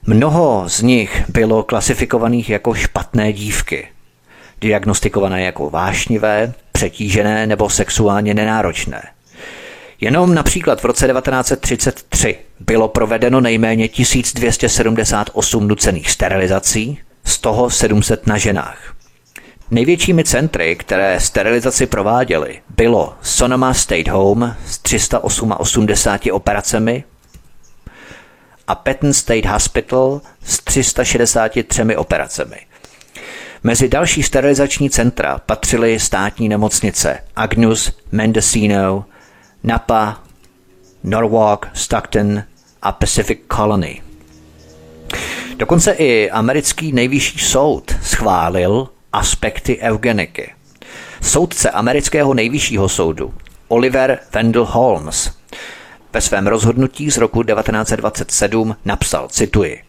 Mnoho z nich bylo klasifikovaných jako špatné dívky, diagnostikované jako vášnivé, přetížené nebo sexuálně nenáročné – Jenom například v roce 1933 bylo provedeno nejméně 1278 nucených sterilizací, z toho 700 na ženách. Největšími centry, které sterilizaci prováděly, bylo Sonoma State Home s 388 operacemi a Patton State Hospital s 363 operacemi. Mezi další sterilizační centra patřily státní nemocnice Agnus, Mendocino, Napa, Norwalk, Stockton a Pacific Colony. Dokonce i americký nejvyšší soud schválil aspekty eugeniky. Soudce amerického nejvyššího soudu Oliver Wendell Holmes ve svém rozhodnutí z roku 1927 napsal, cituji,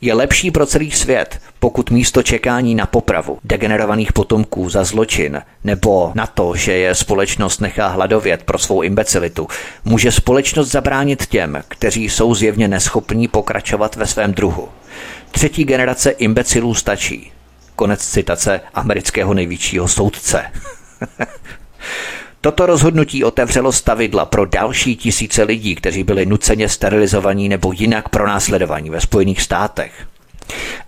je lepší pro celý svět, pokud místo čekání na popravu degenerovaných potomků za zločin nebo na to, že je společnost nechá hladovět pro svou imbecilitu, může společnost zabránit těm, kteří jsou zjevně neschopní pokračovat ve svém druhu. Třetí generace imbecilů stačí. Konec citace amerického největšího soudce. <laughs> Toto rozhodnutí otevřelo stavidla pro další tisíce lidí, kteří byli nuceně sterilizovaní nebo jinak pronásledovaní ve Spojených státech.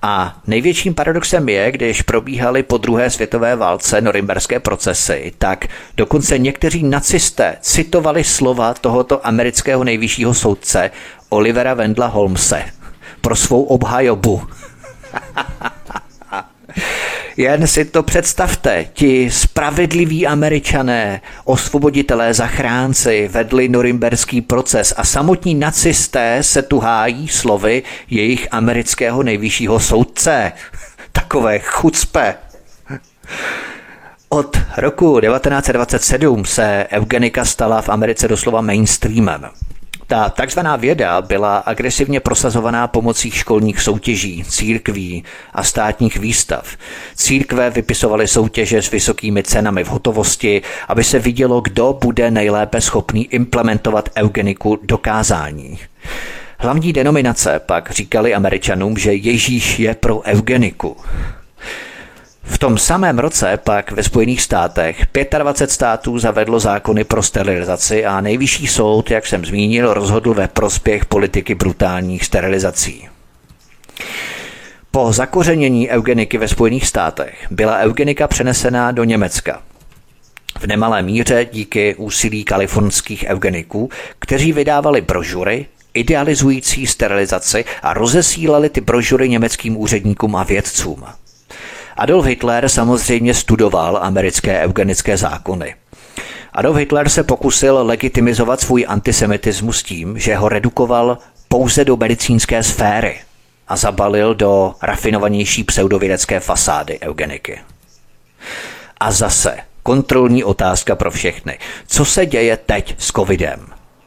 A největším paradoxem je, když probíhaly po druhé světové válce norimberské procesy, tak dokonce někteří nacisté citovali slova tohoto amerického nejvyššího soudce Olivera Wendla Holmese pro svou obhajobu. <laughs> Jen si to představte, ti spravedliví američané, osvoboditelé, zachránci vedli norimberský proces a samotní nacisté se tu hájí slovy jejich amerického nejvyššího soudce. <laughs> Takové chucpe. Od roku 1927 se eugenika stala v Americe doslova mainstreamem. Ta takzvaná věda byla agresivně prosazovaná pomocí školních soutěží, církví a státních výstav. Církve vypisovaly soutěže s vysokými cenami v hotovosti, aby se vidělo, kdo bude nejlépe schopný implementovat eugeniku do kázání. Hlavní denominace pak říkali američanům, že Ježíš je pro eugeniku. V tom samém roce pak ve Spojených státech 25 států zavedlo zákony pro sterilizaci a nejvyšší soud, jak jsem zmínil, rozhodl ve prospěch politiky brutálních sterilizací. Po zakořenění eugeniky ve Spojených státech byla eugenika přenesena do Německa. V nemalé míře díky úsilí kalifornských eugeniků, kteří vydávali brožury, idealizující sterilizaci a rozesílali ty brožury německým úředníkům a vědcům. Adolf Hitler samozřejmě studoval americké eugenické zákony. Adolf Hitler se pokusil legitimizovat svůj antisemitismus tím, že ho redukoval pouze do medicínské sféry a zabalil do rafinovanější pseudovědecké fasády eugeniky. A zase kontrolní otázka pro všechny. Co se děje teď s covidem?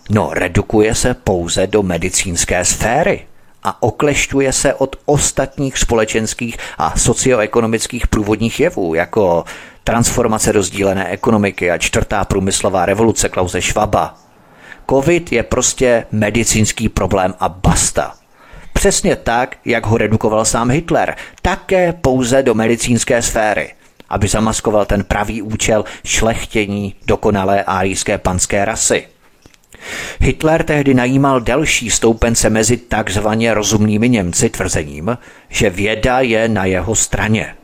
No, redukuje se pouze do medicínské sféry a oklešťuje se od ostatních společenských a socioekonomických průvodních jevů, jako transformace rozdílené ekonomiky a čtvrtá průmyslová revoluce Klause Schwaba. Covid je prostě medicínský problém a basta. Přesně tak, jak ho redukoval sám Hitler, také pouze do medicínské sféry, aby zamaskoval ten pravý účel šlechtění dokonalé árijské panské rasy. Hitler tehdy najímal další stoupence mezi takzvaně rozumnými Němci tvrzením, že věda je na jeho straně.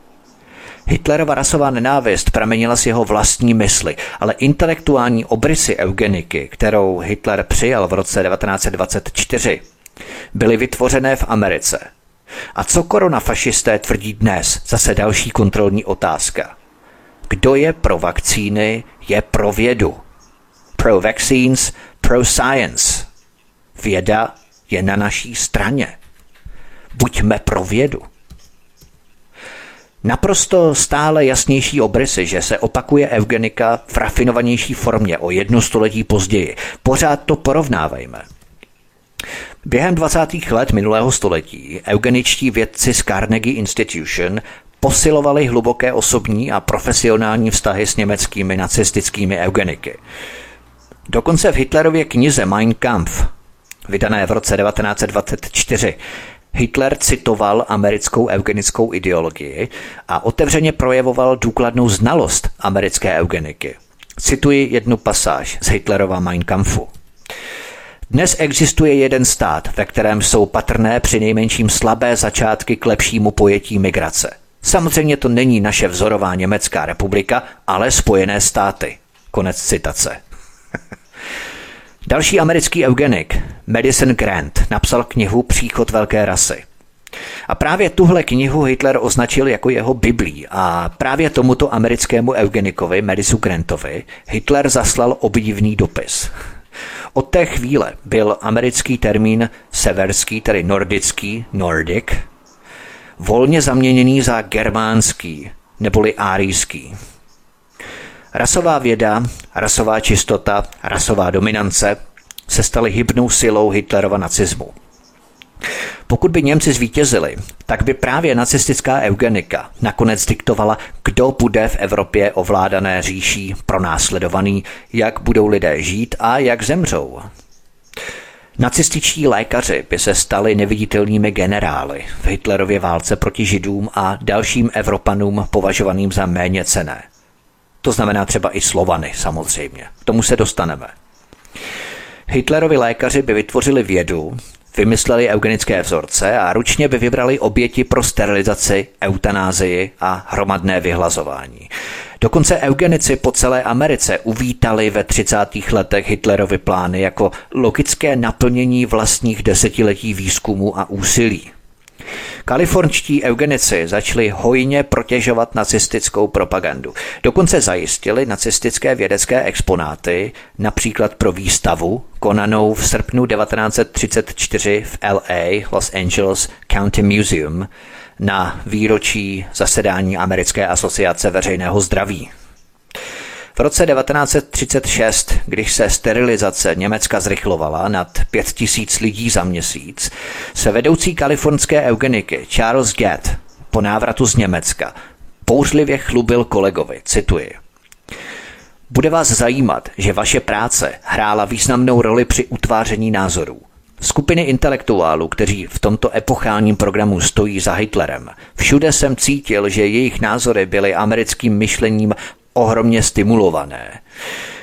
Hitlerova rasová nenávist pramenila z jeho vlastní mysli, ale intelektuální obrysy eugeniky, kterou Hitler přijal v roce 1924, byly vytvořené v Americe. A co koronafašisté tvrdí dnes? Zase další kontrolní otázka. Kdo je pro vakcíny, je pro vědu. Pro vaccines, pro science. Věda je na naší straně. Buďme pro vědu. Naprosto stále jasnější obrysy, že se opakuje eugenika v rafinovanější formě o jedno století později. Pořád to porovnávejme. Během 20. let minulého století eugeničtí vědci z Carnegie Institution posilovali hluboké osobní a profesionální vztahy s německými nacistickými eugeniky. Dokonce v Hitlerově knize Mein Kampf, vydané v roce 1924, Hitler citoval americkou eugenickou ideologii a otevřeně projevoval důkladnou znalost americké eugeniky. Cituji jednu pasáž z Hitlerova Mein Kampfu. Dnes existuje jeden stát, ve kterém jsou patrné při nejmenším slabé začátky k lepšímu pojetí migrace. Samozřejmě to není naše vzorová Německá republika, ale Spojené státy. Konec citace. <laughs> Další americký eugenik, Madison Grant, napsal knihu Příchod velké rasy. A právě tuhle knihu Hitler označil jako jeho biblí a právě tomuto americkému eugenikovi, Madisonu Grantovi, Hitler zaslal obdivný dopis. Od té chvíle byl americký termín severský, tedy nordický, Nordic, volně zaměněný za germánský neboli árijský. Rasová věda, rasová čistota, rasová dominance se staly hybnou silou Hitlerova nacismu. Pokud by Němci zvítězili, tak by právě nacistická eugenika nakonec diktovala, kdo bude v Evropě ovládané říší pronásledovaný, jak budou lidé žít a jak zemřou. Nacističtí lékaři by se stali neviditelnými generály v Hitlerově válce proti židům a dalším Evropanům považovaným za méně cené. To znamená třeba i Slovany, samozřejmě. K tomu se dostaneme. Hitlerovi lékaři by vytvořili vědu, vymysleli eugenické vzorce a ručně by vybrali oběti pro sterilizaci, eutanázii a hromadné vyhlazování. Dokonce eugenici po celé Americe uvítali ve 30. letech Hitlerovy plány jako logické naplnění vlastních desetiletí výzkumu a úsilí. Kalifornští eugenici začali hojně protěžovat nacistickou propagandu. Dokonce zajistili nacistické vědecké exponáty, například pro výstavu, konanou v srpnu 1934 v LA, Los Angeles County Museum, na výročí zasedání Americké asociace veřejného zdraví. V roce 1936, když se sterilizace Německa zrychlovala nad 5000 lidí za měsíc, se vedoucí kalifornské eugeniky Charles Gatt po návratu z Německa bouřlivě chlubil kolegovi, cituji. Bude vás zajímat, že vaše práce hrála významnou roli při utváření názorů. Skupiny intelektuálů, kteří v tomto epochálním programu stojí za Hitlerem, všude jsem cítil, že jejich názory byly americkým myšlením ohromně stimulované.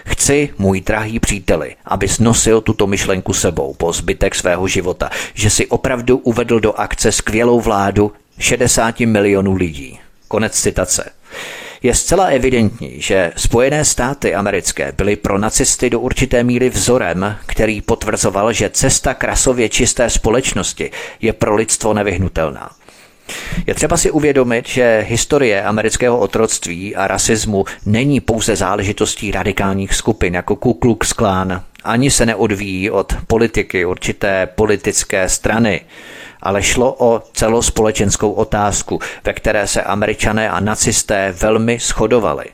Chci, můj drahý příteli, abys nosil tuto myšlenku sebou po zbytek svého života, že si opravdu uvedl do akce skvělou vládu 60 milionů lidí. Konec citace. Je zcela evidentní, že Spojené státy americké byly pro nacisty do určité míry vzorem, který potvrzoval, že cesta krasově čisté společnosti je pro lidstvo nevyhnutelná. Je třeba si uvědomit, že historie amerického otroctví a rasismu není pouze záležitostí radikálních skupin jako Ku Klux Klan, ani se neodvíjí od politiky určité politické strany ale šlo o celospolečenskou otázku, ve které se američané a nacisté velmi shodovali.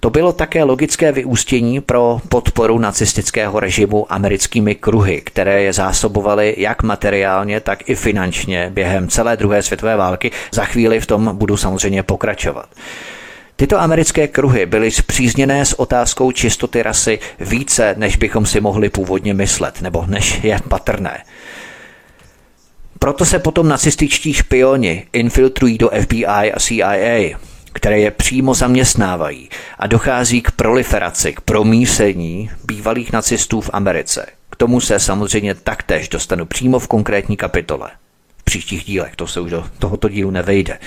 To bylo také logické vyústění pro podporu nacistického režimu americkými kruhy, které je zásobovaly jak materiálně, tak i finančně během celé druhé světové války. Za chvíli v tom budu samozřejmě pokračovat. Tyto americké kruhy byly zpřízněné s otázkou čistoty rasy více, než bychom si mohli původně myslet, nebo než je patrné. Proto se potom nacističtí špioni infiltrují do FBI a CIA, které je přímo zaměstnávají a dochází k proliferaci, k promísení bývalých nacistů v Americe. K tomu se samozřejmě taktéž dostanu přímo v konkrétní kapitole. V příštích dílech, to se už do tohoto dílu nevejde.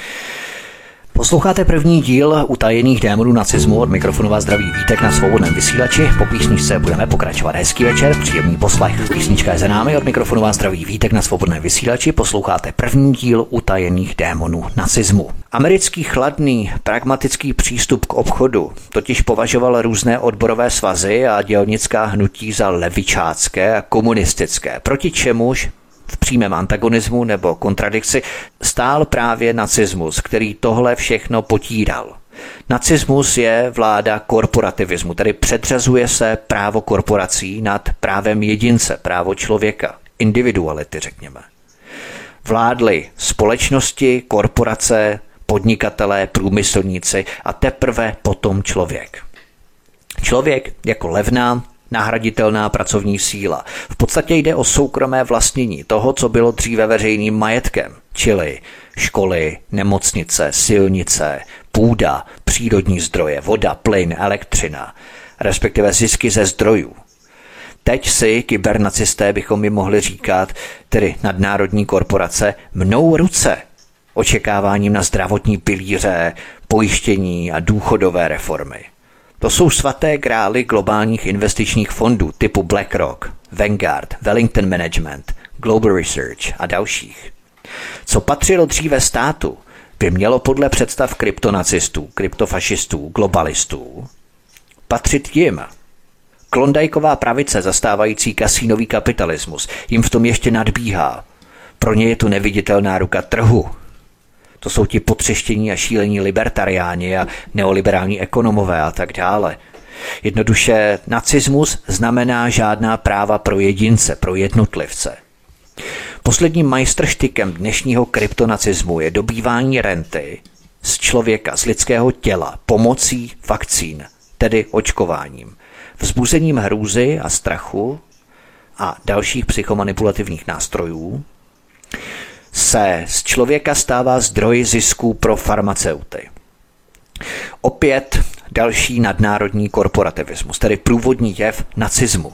Posloucháte první díl utajených démonů nacismu od mikrofonu vás zdraví Vítek na svobodném vysílači. Po písničce budeme pokračovat. Hezký večer, příjemný poslech. Písnička je za námi od mikrofonu vás zdraví Vítek na svobodném vysílači. Posloucháte první díl utajených démonů nacismu. Americký chladný, pragmatický přístup k obchodu totiž považoval různé odborové svazy a dělnická hnutí za levičácké a komunistické, proti čemuž v přímém antagonismu nebo kontradikci stál právě nacismus, který tohle všechno potíral. Nacismus je vláda korporativismu, tedy předřazuje se právo korporací nad právem jedince, právo člověka, individuality, řekněme. Vládly společnosti, korporace, podnikatelé, průmyslníci a teprve potom člověk. Člověk jako levná, nahraditelná pracovní síla. V podstatě jde o soukromé vlastnění toho, co bylo dříve veřejným majetkem, čili školy, nemocnice, silnice, půda, přírodní zdroje, voda, plyn, elektřina, respektive zisky ze zdrojů. Teď si kybernacisté bychom mi mohli říkat, tedy nadnárodní korporace, mnou ruce očekáváním na zdravotní pilíře, pojištění a důchodové reformy. To jsou svaté grály globálních investičních fondů typu BlackRock, Vanguard, Wellington Management, Global Research a dalších. Co patřilo dříve státu, by mělo podle představ kryptonacistů, kryptofašistů, globalistů patřit jim. Klondajková pravice zastávající kasínový kapitalismus jim v tom ještě nadbíhá. Pro ně je tu neviditelná ruka trhu, to jsou ti potřeštění a šílení libertariáni a neoliberální ekonomové a tak dále. Jednoduše nacismus znamená žádná práva pro jedince, pro jednotlivce. Posledním majstrštykem dnešního kryptonacismu je dobývání renty z člověka, z lidského těla pomocí vakcín, tedy očkováním, vzbuzením hrůzy a strachu a dalších psychomanipulativních nástrojů, se z člověka stává zdroj zisků pro farmaceuty. Opět další nadnárodní korporativismus, tedy průvodní jev nacismu.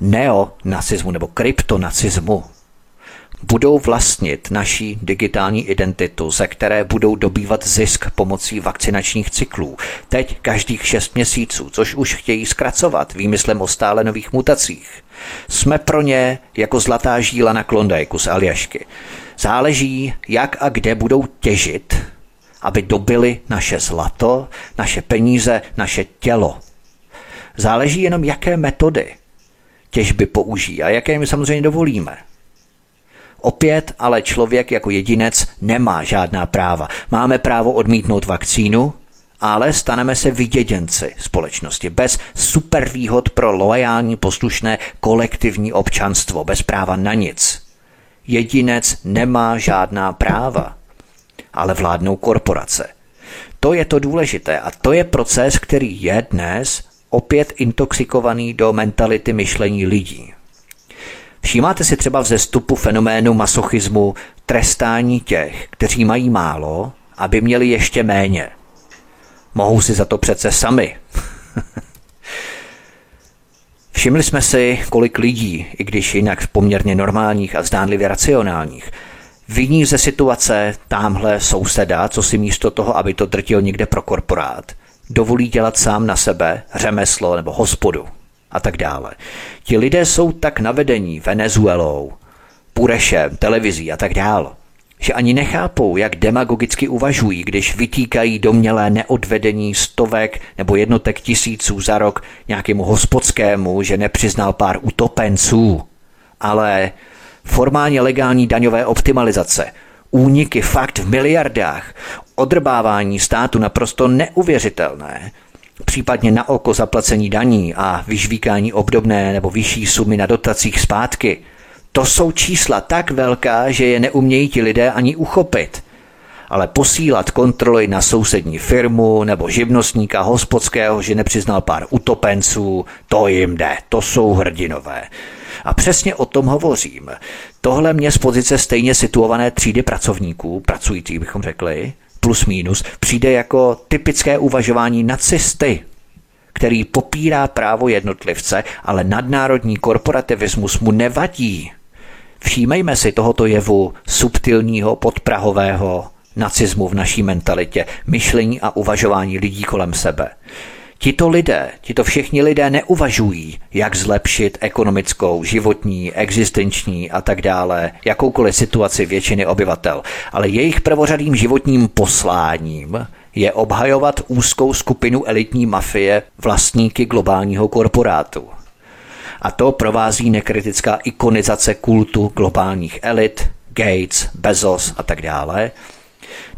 Neonacismu nebo kryptonacismu budou vlastnit naší digitální identitu, ze které budou dobývat zisk pomocí vakcinačních cyklů. Teď každých šest měsíců, což už chtějí zkracovat výmyslem o stále nových mutacích. Jsme pro ně jako zlatá žíla na Klondajku z Aljašky. Záleží, jak a kde budou těžit, aby dobili naše zlato, naše peníze, naše tělo. Záleží jenom, jaké metody těžby použijí a jaké my samozřejmě dovolíme. Opět ale člověk jako jedinec nemá žádná práva. Máme právo odmítnout vakcínu, ale staneme se vyděděnci společnosti bez supervýhod pro loajální poslušné kolektivní občanstvo, bez práva na nic. Jedinec nemá žádná práva, ale vládnou korporace. To je to důležité a to je proces, který je dnes opět intoxikovaný do mentality myšlení lidí. Všímáte si třeba vzestupu fenoménu masochismu trestání těch, kteří mají málo, aby měli ještě méně. Mohou si za to přece sami. <laughs> Všimli jsme si, kolik lidí, i když jinak poměrně normálních a zdánlivě racionálních, Viní ze situace tamhle souseda, co si místo toho, aby to drtil někde pro korporát, dovolí dělat sám na sebe řemeslo nebo hospodu a tak dále. Ti lidé jsou tak navedení Venezuelou, Purešem, televizí a tak dále, že ani nechápou, jak demagogicky uvažují, když vytýkají domělé neodvedení stovek nebo jednotek tisíců za rok nějakému hospodskému, že nepřiznal pár utopenců. Ale formálně legální daňové optimalizace, úniky fakt v miliardách, odrbávání státu naprosto neuvěřitelné, případně na oko zaplacení daní a vyžvíkání obdobné nebo vyšší sumy na dotacích zpátky, to jsou čísla tak velká, že je neumějí ti lidé ani uchopit. Ale posílat kontroly na sousední firmu nebo živnostníka hospodského, že nepřiznal pár utopenců, to jim jde, to jsou hrdinové. A přesně o tom hovořím. Tohle mě z pozice stejně situované třídy pracovníků, pracujících bychom řekli, plus minus, přijde jako typické uvažování nacisty, který popírá právo jednotlivce, ale nadnárodní korporativismus mu nevadí. Všímejme si tohoto jevu subtilního, podprahového nacismu v naší mentalitě, myšlení a uvažování lidí kolem sebe. Tito lidé, tito všichni lidé neuvažují, jak zlepšit ekonomickou, životní, existenční a tak dále, jakoukoliv situaci většiny obyvatel, ale jejich prvořadým životním posláním je obhajovat úzkou skupinu elitní mafie vlastníky globálního korporátu. A to provází nekritická ikonizace kultu globálních elit, Gates, Bezos a tak dále,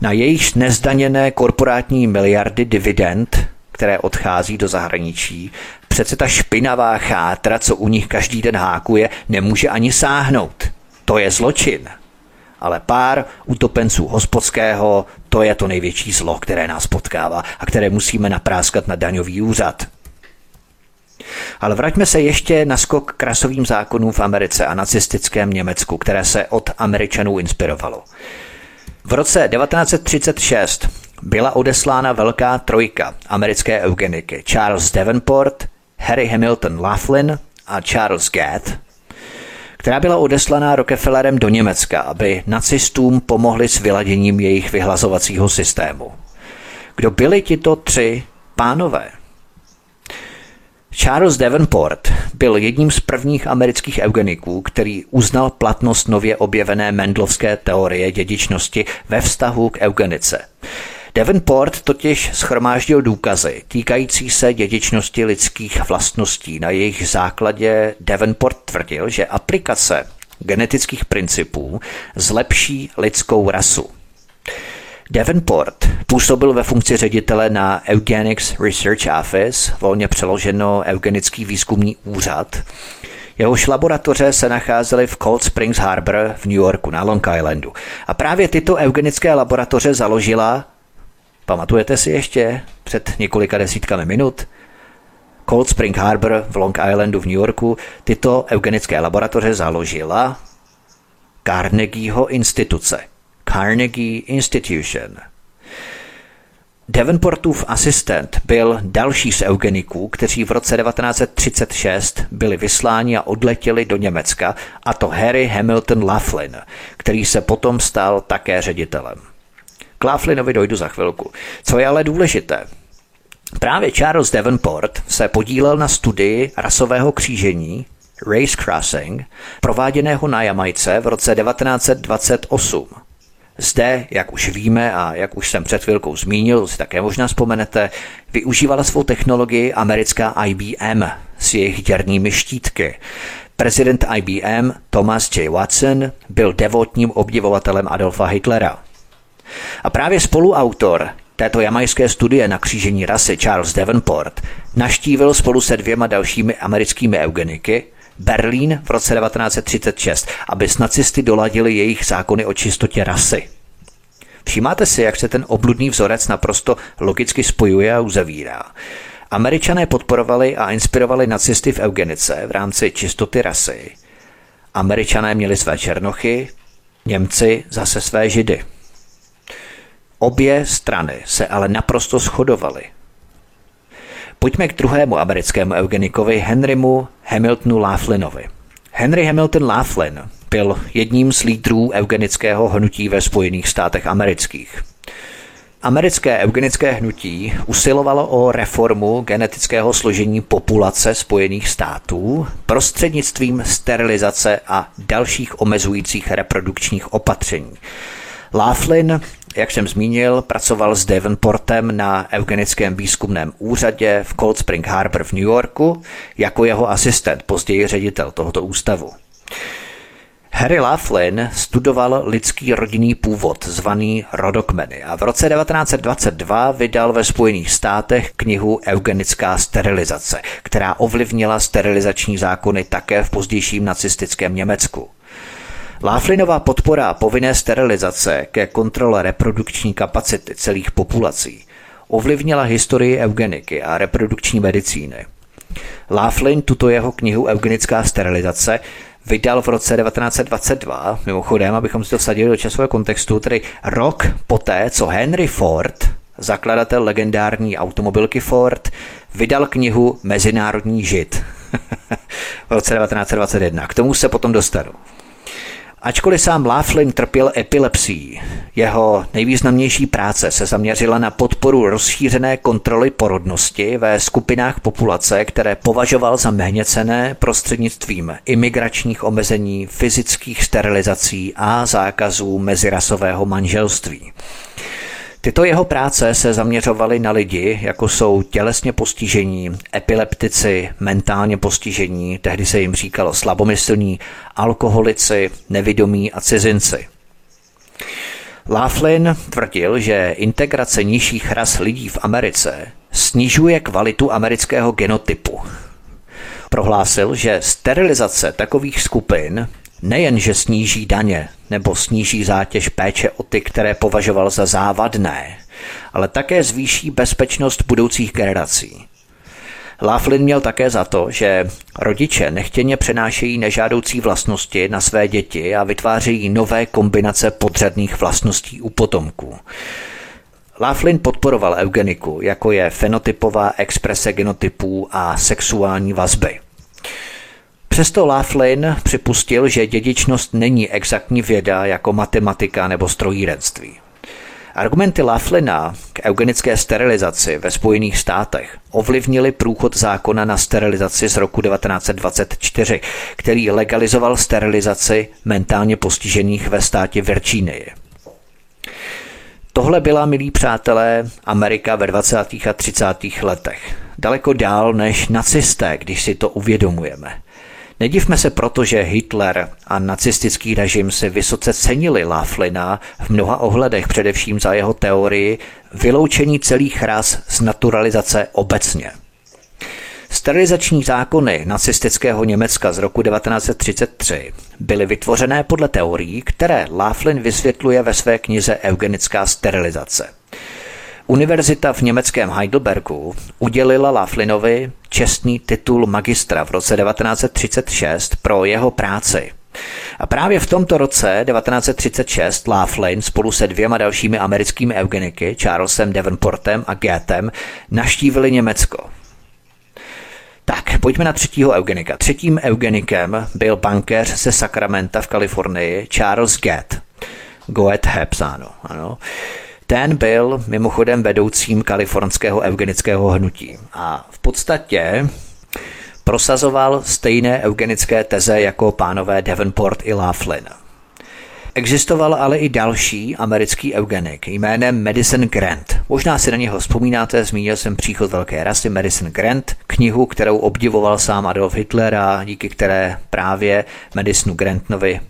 na jejich nezdaněné korporátní miliardy dividend které odchází do zahraničí, přece ta špinavá chátra, co u nich každý den hákuje, nemůže ani sáhnout. To je zločin. Ale pár utopenců hospodského, to je to největší zlo, které nás potkává a které musíme napráskat na daňový úřad. Ale vraťme se ještě na skok k rasovým zákonům v Americe a nacistickém Německu, které se od Američanů inspirovalo. V roce 1936 byla odeslána velká trojka americké eugeniky Charles Davenport, Harry Hamilton Laughlin a Charles Gatt, která byla odeslaná Rockefellerem do Německa, aby nacistům pomohli s vyladěním jejich vyhlazovacího systému. Kdo byli tito tři pánové? Charles Davenport byl jedním z prvních amerických eugeniků, který uznal platnost nově objevené mendlovské teorie dědičnosti ve vztahu k eugenice. Davenport totiž schromáždil důkazy týkající se dědičnosti lidských vlastností. Na jejich základě Davenport tvrdil, že aplikace genetických principů zlepší lidskou rasu. Davenport působil ve funkci ředitele na Eugenics Research Office, volně přeloženo Eugenický výzkumný úřad. Jehož laboratoře se nacházely v Cold Springs Harbor v New Yorku na Long Islandu. A právě tyto eugenické laboratoře založila Pamatujete si ještě před několika desítkami minut? Cold Spring Harbor v Long Islandu v New Yorku tyto eugenické laboratoře založila Carnegieho instituce. Carnegie Institution. Davenportův asistent byl další z eugeniků, kteří v roce 1936 byli vysláni a odletěli do Německa, a to Harry Hamilton Laughlin, který se potom stal také ředitelem. K Laughlinovi dojdu za chvilku. Co je ale důležité, Právě Charles Davenport se podílel na studii rasového křížení Race Crossing, prováděného na Jamajce v roce 1928. Zde, jak už víme a jak už jsem před chvilkou zmínil, si také možná vzpomenete, využívala svou technologii americká IBM s jejich děrnými štítky. Prezident IBM Thomas J. Watson byl devotním obdivovatelem Adolfa Hitlera. A právě spoluautor této jamajské studie na křížení rasy Charles Davenport naštívil spolu se dvěma dalšími americkými eugeniky Berlín v roce 1936, aby s nacisty doladili jejich zákony o čistotě rasy. Všímáte si, jak se ten obludný vzorec naprosto logicky spojuje a uzavírá. Američané podporovali a inspirovali nacisty v eugenice v rámci čistoty rasy. Američané měli své černochy, Němci zase své židy. Obě strany se ale naprosto shodovaly. Pojďme k druhému americkému eugenikovi Henrymu Hamiltonu Laughlinovi. Henry Hamilton Laughlin byl jedním z lídrů eugenického hnutí ve Spojených státech amerických. Americké eugenické hnutí usilovalo o reformu genetického složení populace Spojených států prostřednictvím sterilizace a dalších omezujících reprodukčních opatření. Laughlin, jak jsem zmínil, pracoval s Davenportem na eugenickém výzkumném úřadě v Cold Spring Harbor v New Yorku jako jeho asistent, později ředitel tohoto ústavu. Harry Laughlin studoval lidský rodinný původ, zvaný rodokmeny a v roce 1922 vydal ve Spojených státech knihu Eugenická sterilizace, která ovlivnila sterilizační zákony také v pozdějším nacistickém Německu. Laughlinová podpora povinné sterilizace ke kontrole reprodukční kapacity celých populací ovlivnila historii eugeniky a reprodukční medicíny. Laughlin tuto jeho knihu Eugenická sterilizace vydal v roce 1922, mimochodem, abychom si to vsadili do časového kontextu, tedy rok poté, co Henry Ford, zakladatel legendární automobilky Ford, vydal knihu Mezinárodní žid <laughs> v roce 1921. K tomu se potom dostanu. Ačkoliv sám Laughlin trpěl epilepsií, jeho nejvýznamnější práce se zaměřila na podporu rozšířené kontroly porodnosti ve skupinách populace, které považoval za méněcené prostřednictvím imigračních omezení, fyzických sterilizací a zákazů mezirasového manželství. Tyto jeho práce se zaměřovaly na lidi, jako jsou tělesně postižení, epileptici, mentálně postižení, tehdy se jim říkalo slabomyslní, alkoholici, nevidomí a cizinci. Laughlin tvrdil, že integrace nižších ras lidí v Americe snižuje kvalitu amerického genotypu. Prohlásil, že sterilizace takových skupin Nejen, že sníží daně nebo sníží zátěž péče o ty, které považoval za závadné, ale také zvýší bezpečnost budoucích generací. Laughlin měl také za to, že rodiče nechtěně přenášejí nežádoucí vlastnosti na své děti a vytvářejí nové kombinace podřadných vlastností u potomků. Laughlin podporoval eugeniku, jako je fenotypová exprese genotypů a sexuální vazby. Přesto Laughlin připustil, že dědičnost není exaktní věda jako matematika nebo strojírenství. Argumenty Laughlina k eugenické sterilizaci ve Spojených státech ovlivnili průchod zákona na sterilizaci z roku 1924, který legalizoval sterilizaci mentálně postižených ve státě Virginie. Tohle byla, milí přátelé, Amerika ve 20. a 30. letech. Daleko dál než nacisté, když si to uvědomujeme. Nedivme se proto, že Hitler a nacistický režim si vysoce cenili Laughlina v mnoha ohledech, především za jeho teorii vyloučení celých ras z naturalizace obecně. Sterilizační zákony nacistického Německa z roku 1933 byly vytvořené podle teorií, které Laughlin vysvětluje ve své knize Eugenická sterilizace. Univerzita v německém Heidelbergu udělila Laughlinovi čestný titul magistra v roce 1936 pro jeho práci. A právě v tomto roce 1936 Laughlin spolu se dvěma dalšími americkými eugeniky, Charlesem Davenportem a Goethem, naštívili Německo. Tak, pojďme na třetího eugenika. Třetím eugenikem byl bankéř ze Sacramento v Kalifornii Charles Goethe. Goethe Hepsáno, ano. Ten byl mimochodem vedoucím kalifornského eugenického hnutí a v podstatě prosazoval stejné eugenické teze jako pánové Davenport i Laughlin. Existoval ale i další americký eugenik jménem Madison Grant. Možná si na něho vzpomínáte, zmínil jsem příchod velké rasy Madison Grant, knihu, kterou obdivoval sám Adolf Hitler a díky které právě Madisonu Grantovi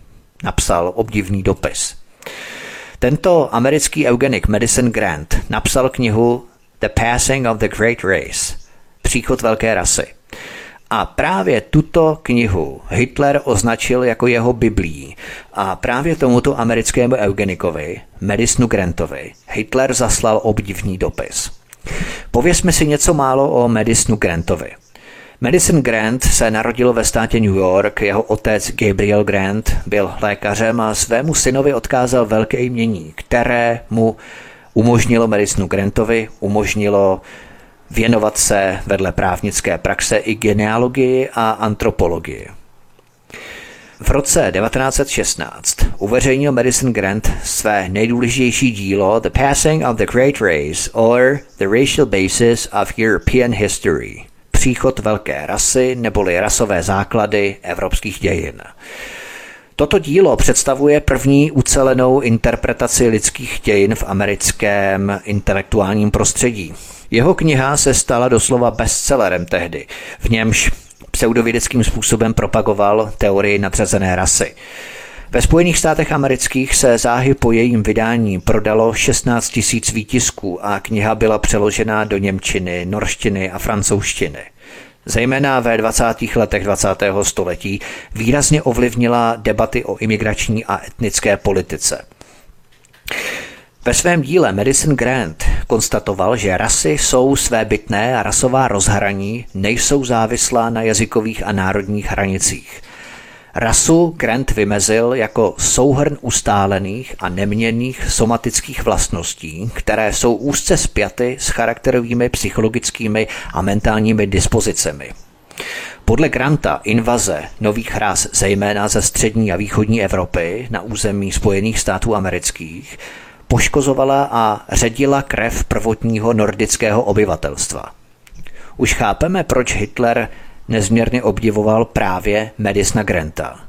napsal obdivný dopis. Tento americký eugenik Madison Grant napsal knihu The Passing of the Great Race, Příchod velké rasy. A právě tuto knihu Hitler označil jako jeho biblí a právě tomuto americkému eugenikovi, Madisonu Grantovi, Hitler zaslal obdivný dopis. Povězme si něco málo o Madisonu Grantovi. Madison Grant se narodil ve státě New York, jeho otec Gabriel Grant byl lékařem a svému synovi odkázal velké jmění, které mu umožnilo Madisonu Grantovi, umožnilo věnovat se vedle právnické praxe i genealogii a antropologii. V roce 1916 uveřejnil Madison Grant své nejdůležitější dílo The Passing of the Great Race or The Racial Basis of European History Příchod velké rasy neboli rasové základy evropských dějin. Toto dílo představuje první ucelenou interpretaci lidských dějin v americkém intelektuálním prostředí. Jeho kniha se stala doslova bestsellerem tehdy, v němž pseudovědeckým způsobem propagoval teorii nadřazené rasy. Ve Spojených státech amerických se záhy po jejím vydání prodalo 16 tisíc výtisků a kniha byla přeložena do němčiny, norštiny a francouzštiny. Zejména ve 20. letech 20. století výrazně ovlivnila debaty o imigrační a etnické politice. Ve svém díle Medicine Grant konstatoval, že rasy jsou svébytné a rasová rozhraní nejsou závislá na jazykových a národních hranicích. Rasu Grant vymezil jako souhrn ustálených a neměnných somatických vlastností, které jsou úzce spjaty s charakterovými psychologickými a mentálními dispozicemi. Podle Granta invaze nových ras, zejména ze střední a východní Evropy na území Spojených států amerických, poškozovala a ředila krev prvotního nordického obyvatelstva. Už chápeme, proč Hitler nezměrně obdivoval právě Medisna Granta.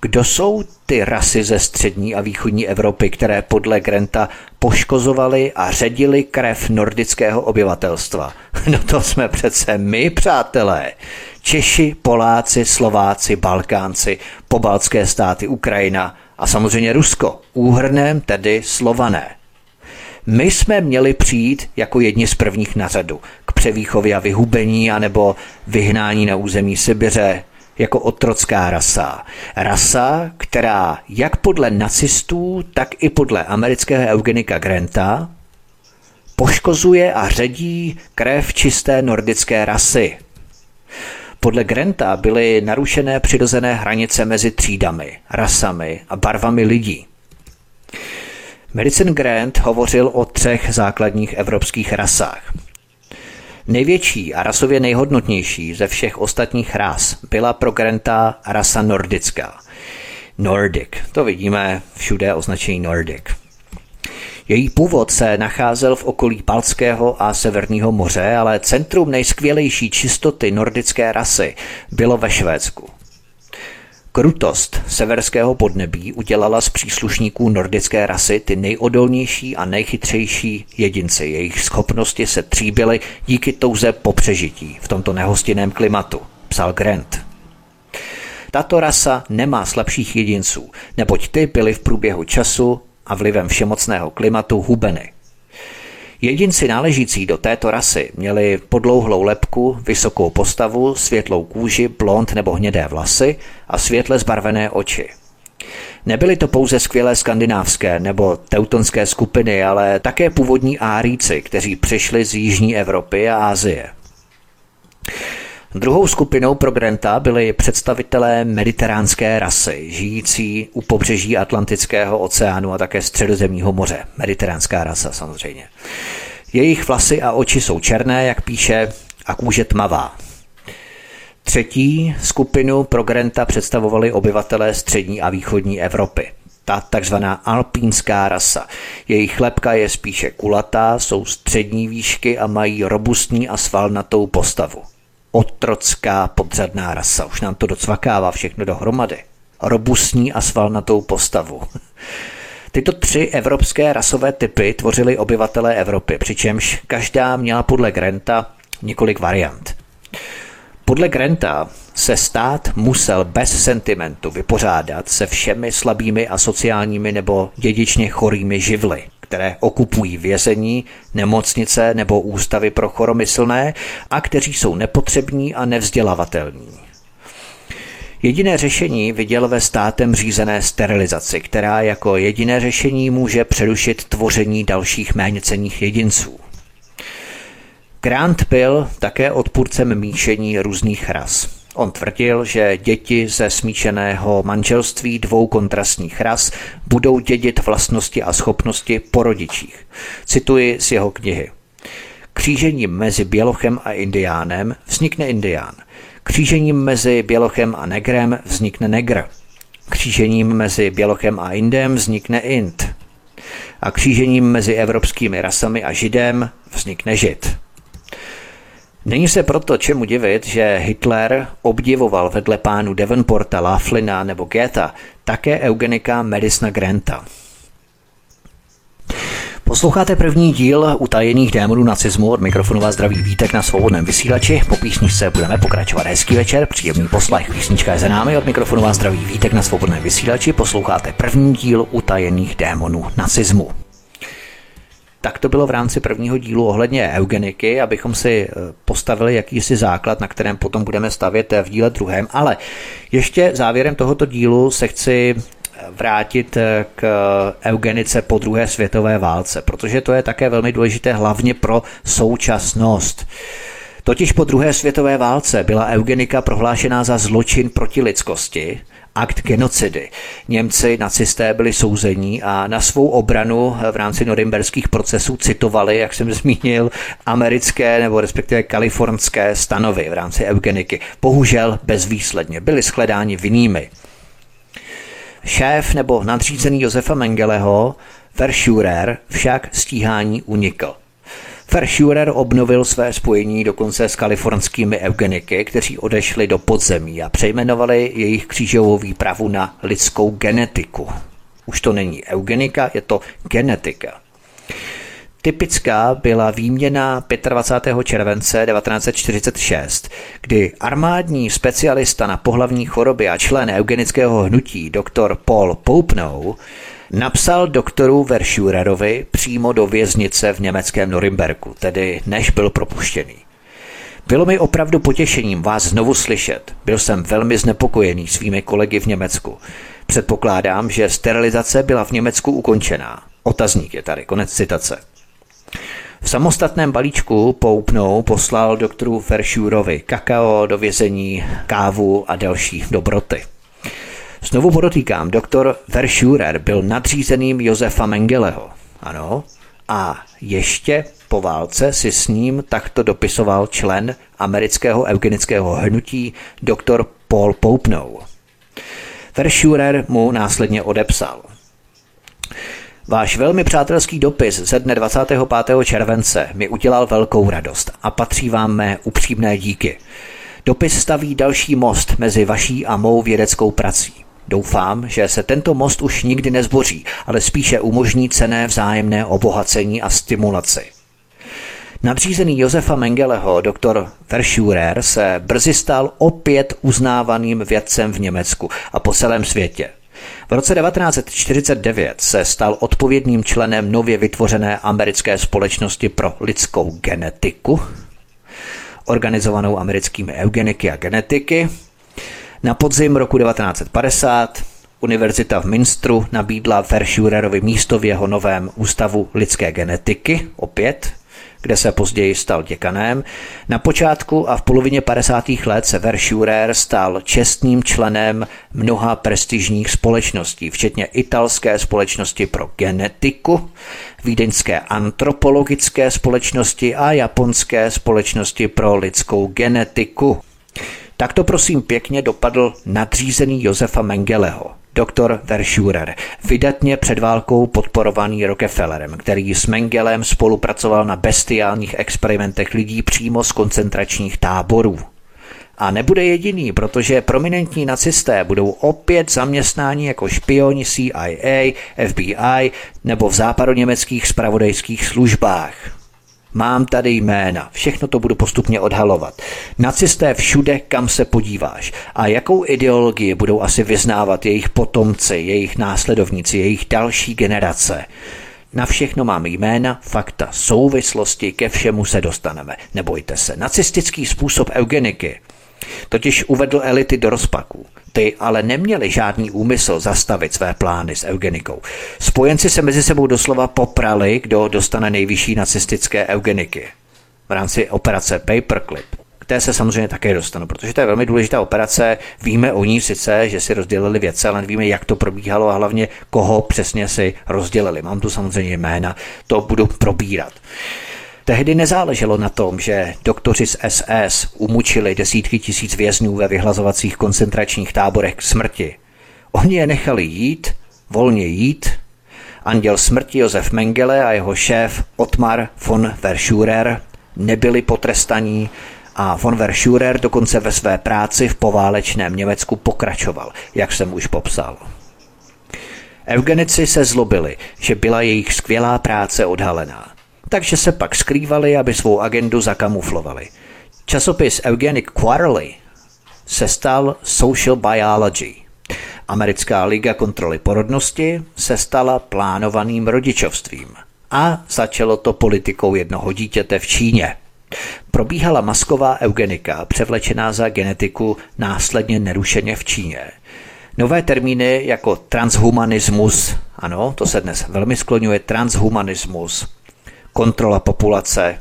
Kdo jsou ty rasy ze střední a východní Evropy, které podle Granta poškozovaly a ředili krev nordického obyvatelstva? <laughs> No to jsme přece my, přátelé. Češi, Poláci, Slováci, Balkánci, pobaltské státy, Ukrajina a samozřejmě Rusko, úhrnem tedy Slované. My jsme měli přijít jako jedni z prvních na řadu k převýchově a vyhubení anebo vyhnání na území Sibiře jako otrocká rasa. Rasa, která jak podle nacistů, tak i podle amerického eugenika Granta poškozuje a ředí krev čisté nordické rasy. Podle Granta byly narušené přirozené hranice mezi třídami, rasami a barvami lidí. Medicine Grant hovořil o třech základních evropských rasách. Největší a rasově nejhodnotnější ze všech ostatních ras byla pro Granta rasa nordická. Nordic, to vidíme všude označení Nordic. Její původ se nacházel v okolí Balckého a Severního moře, ale centrum nejskvělejší čistoty nordické rasy bylo ve Švédsku. Krutost severského podnebí udělala z příslušníků nordické rasy ty nejodolnější a nejchytřejší jedinci. Jejich schopnosti se tříbily díky touze po přežití v tomto nehostinném klimatu, psal Grant. Tato rasa nemá slabších jedinců, neboť ty byly v průběhu času a vlivem všemocného klimatu hubeny. Jedinci náležící do této rasy měli podlouhlou lepku, vysokou postavu, světlou kůži, blond nebo hnědé vlasy a světle zbarvené oči. Nebyly to pouze skvělé skandinávské nebo teutonské skupiny, ale také původní áríci, kteří přišli z Jižní Evropy a Asie. Druhou skupinou pro Granta byli představitelé mediteránské rasy, žijící u pobřeží Atlantického oceánu a také středozemního moře. Mediteránská rasa samozřejmě. Jejich vlasy a oči jsou černé, jak píše, a kůže tmavá. Třetí skupinu pro Granta představovali obyvatelé střední a východní Evropy. Ta takzvaná alpínská rasa. Jejich lepka je spíše kulatá, jsou střední výšky a mají robustní a svalnatou postavu otrocká podřadná rasa. Už nám to docvakává všechno dohromady. Robustní a svalnatou postavu. <laughs> Tyto tři evropské rasové typy tvořily obyvatelé Evropy, přičemž každá měla podle Granta několik variant. Podle Granta se stát musel bez sentimentu vypořádat se všemi slabými a sociálními nebo dědičně chorými živly které okupují vězení, nemocnice nebo ústavy pro choromyslné a kteří jsou nepotřební a nevzdělavatelní. Jediné řešení viděl ve státem řízené sterilizaci, která jako jediné řešení může přerušit tvoření dalších méněcených jedinců. Grant byl také odpůrcem míšení různých ras. On tvrdil, že děti ze smíšeného manželství dvou kontrastních ras budou dědit vlastnosti a schopnosti po rodičích. Cituji z jeho knihy. Křížením mezi Bělochem a Indiánem vznikne Indián. Křížením mezi Bělochem a Negrem vznikne Negr. Křížením mezi Bělochem a Indem vznikne Ind. A křížením mezi evropskými rasami a Židem vznikne Žid. Není se proto čemu divit, že Hitler obdivoval vedle pánu Devonporta, Laughlina nebo Goethe také eugenika Madisona Granta. Posloucháte první díl utajených démonů nacismu od mikrofonu vás zdraví Vítek na svobodném vysílači. Po písničce budeme pokračovat. Hezký večer, příjemný poslech. Písnička je za námi od mikrofonu vás zdraví Vítek na svobodném vysílači. Posloucháte první díl utajených démonů nacismu. Tak to bylo v rámci prvního dílu ohledně eugeniky, abychom si eh, postavili jakýsi základ, na kterém potom budeme stavět v díle druhém. Ale ještě závěrem tohoto dílu se chci vrátit eh, k eugenice po druhé světové válce, protože to je také velmi důležité hlavně pro současnost. Totiž po druhé světové válce byla eugenika prohlášená za zločin proti lidskosti, akt genocidy. Němci, nacisté byli souzení a na svou obranu v rámci norimberských procesů citovali, jak jsem <laughs> zmínil, americké nebo respektive kalifornské stanovy v rámci eugeniky. Bohužel bezvýsledně byli shledáni vinnými. Šéf nebo nadřízený Josefa Mengeleho, Verschurer, však stíhání unikl. Verschurer obnovil své spojení dokonce s kalifornskými eugeniky, kteří odešli do podzemí a přejmenovali jejich křížovou výpravu na lidskou genetiku. Už to není eugenika, je to genetika. Typická byla výměna 25. července 1946, kdy armádní specialista na pohlavní choroby a člen eugenického hnutí dr. Paul Poupnou napsal doktoru Verschurerovi přímo do věznice v německém Norimberku, tedy než byl propuštěný. Bylo mi opravdu potěšením vás znovu slyšet. Byl jsem velmi znepokojený svými kolegy v Německu. Předpokládám, že sterilizace byla v Německu ukončená. Otazník je tady, konec citace. V samostatném balíčku Poupnou poslal doktoru Feršurovi kakao do vězení, kávu a další dobroty. Znovu podotýkám, doktor Verschurer byl nadřízeným Josefa Mengeleho. Ano, a ještě po válce si s ním takto dopisoval člen amerického eugenického hnutí doktor Paul Poupnou. Verschurer mu následně odepsal. Váš velmi přátelský dopis ze dne 25. července mi udělal velkou radost a patří vám mé upřímné díky. Dopis staví další most mezi vaší a mou vědeckou prací. Doufám, že se tento most už nikdy nezboří, ale spíše umožní cené vzájemné obohacení a stimulaci. Nadřízený Josefa Mengeleho, doktor Verschurer, se brzy stal opět uznávaným vědcem v Německu a po celém světě – v roce 1949 se stal odpovědným členem nově vytvořené americké společnosti pro lidskou genetiku, organizovanou americkými eugeniky a genetiky. Na podzim roku 1950 Univerzita v Minstru nabídla Verschurerovi místo v jeho novém ústavu lidské genetiky, opět kde se později stal děkanem. Na počátku a v polovině 50. let se Verschurer stal čestným členem mnoha prestižních společností, včetně italské společnosti pro genetiku, vídeňské antropologické společnosti a japonské společnosti pro lidskou genetiku. Takto prosím pěkně dopadl nadřízený Josefa Mengeleho – Doktor Verschurer, vydatně před válkou podporovaný Rockefellerem, který s Mengelem spolupracoval na bestiálních experimentech lidí přímo z koncentračních táborů. A nebude jediný, protože prominentní nacisté budou opět zaměstnáni jako špioni CIA, FBI nebo v západoněmeckých spravodajských službách. Mám tady jména, všechno to budu postupně odhalovat. Nacisté všude, kam se podíváš. A jakou ideologii budou asi vyznávat jejich potomci, jejich následovníci, jejich další generace. Na všechno mám jména, fakta, souvislosti, ke všemu se dostaneme. Nebojte se. Nacistický způsob eugeniky totiž uvedl elity do rozpaků. Ty ale neměli žádný úmysl zastavit své plány s eugenikou. Spojenci se mezi sebou doslova poprali, kdo dostane nejvyšší nacistické eugeniky. V rámci operace Paperclip. K té se samozřejmě také dostanu, protože to je velmi důležitá operace. Víme o ní sice, že si rozdělili věce, ale nevíme, jak to probíhalo a hlavně koho přesně si rozdělili. Mám tu samozřejmě jména, to budu probírat. Tehdy nezáleželo na tom, že doktoři z SS umučili desítky tisíc vězňů ve vyhlazovacích koncentračních táborech k smrti. Oni je nechali jít, volně jít. Anděl smrti Josef Mengele a jeho šéf Otmar von Verschurer nebyli potrestaní a von Verschurer dokonce ve své práci v poválečném Německu pokračoval, jak jsem už popsal. Eugenici se zlobili, že byla jejich skvělá práce odhalená. Takže se pak skrývali, aby svou agendu zakamuflovali. Časopis Eugenic Quarterly se stal Social Biology. Americká liga kontroly porodnosti se stala plánovaným rodičovstvím. A začalo to politikou jednoho dítěte v Číně. Probíhala masková eugenika, převlečená za genetiku, následně nerušeně v Číně. Nové termíny jako transhumanismus, ano, to se dnes velmi skloňuje, transhumanismus, kontrola populace,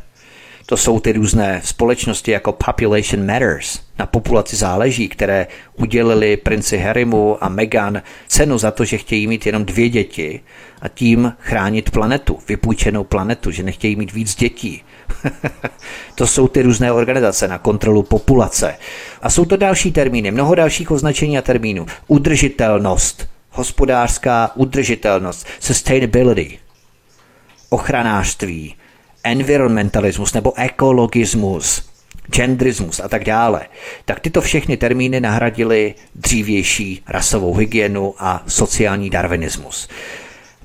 to jsou ty různé společnosti jako Population Matters, na populaci záleží, které udělili princi Harrymu a Meghan cenu za to, že chtějí mít jenom dvě děti a tím chránit planetu, vypůjčenou planetu, že nechtějí mít víc dětí. <laughs> to jsou ty různé organizace na kontrolu populace. A jsou to další termíny, mnoho dalších označení a termínů. Udržitelnost, hospodářská udržitelnost, sustainability, ochranářství, environmentalismus nebo ekologismus, genderismus a tak dále, tak tyto všechny termíny nahradily dřívější rasovou hygienu a sociální darwinismus.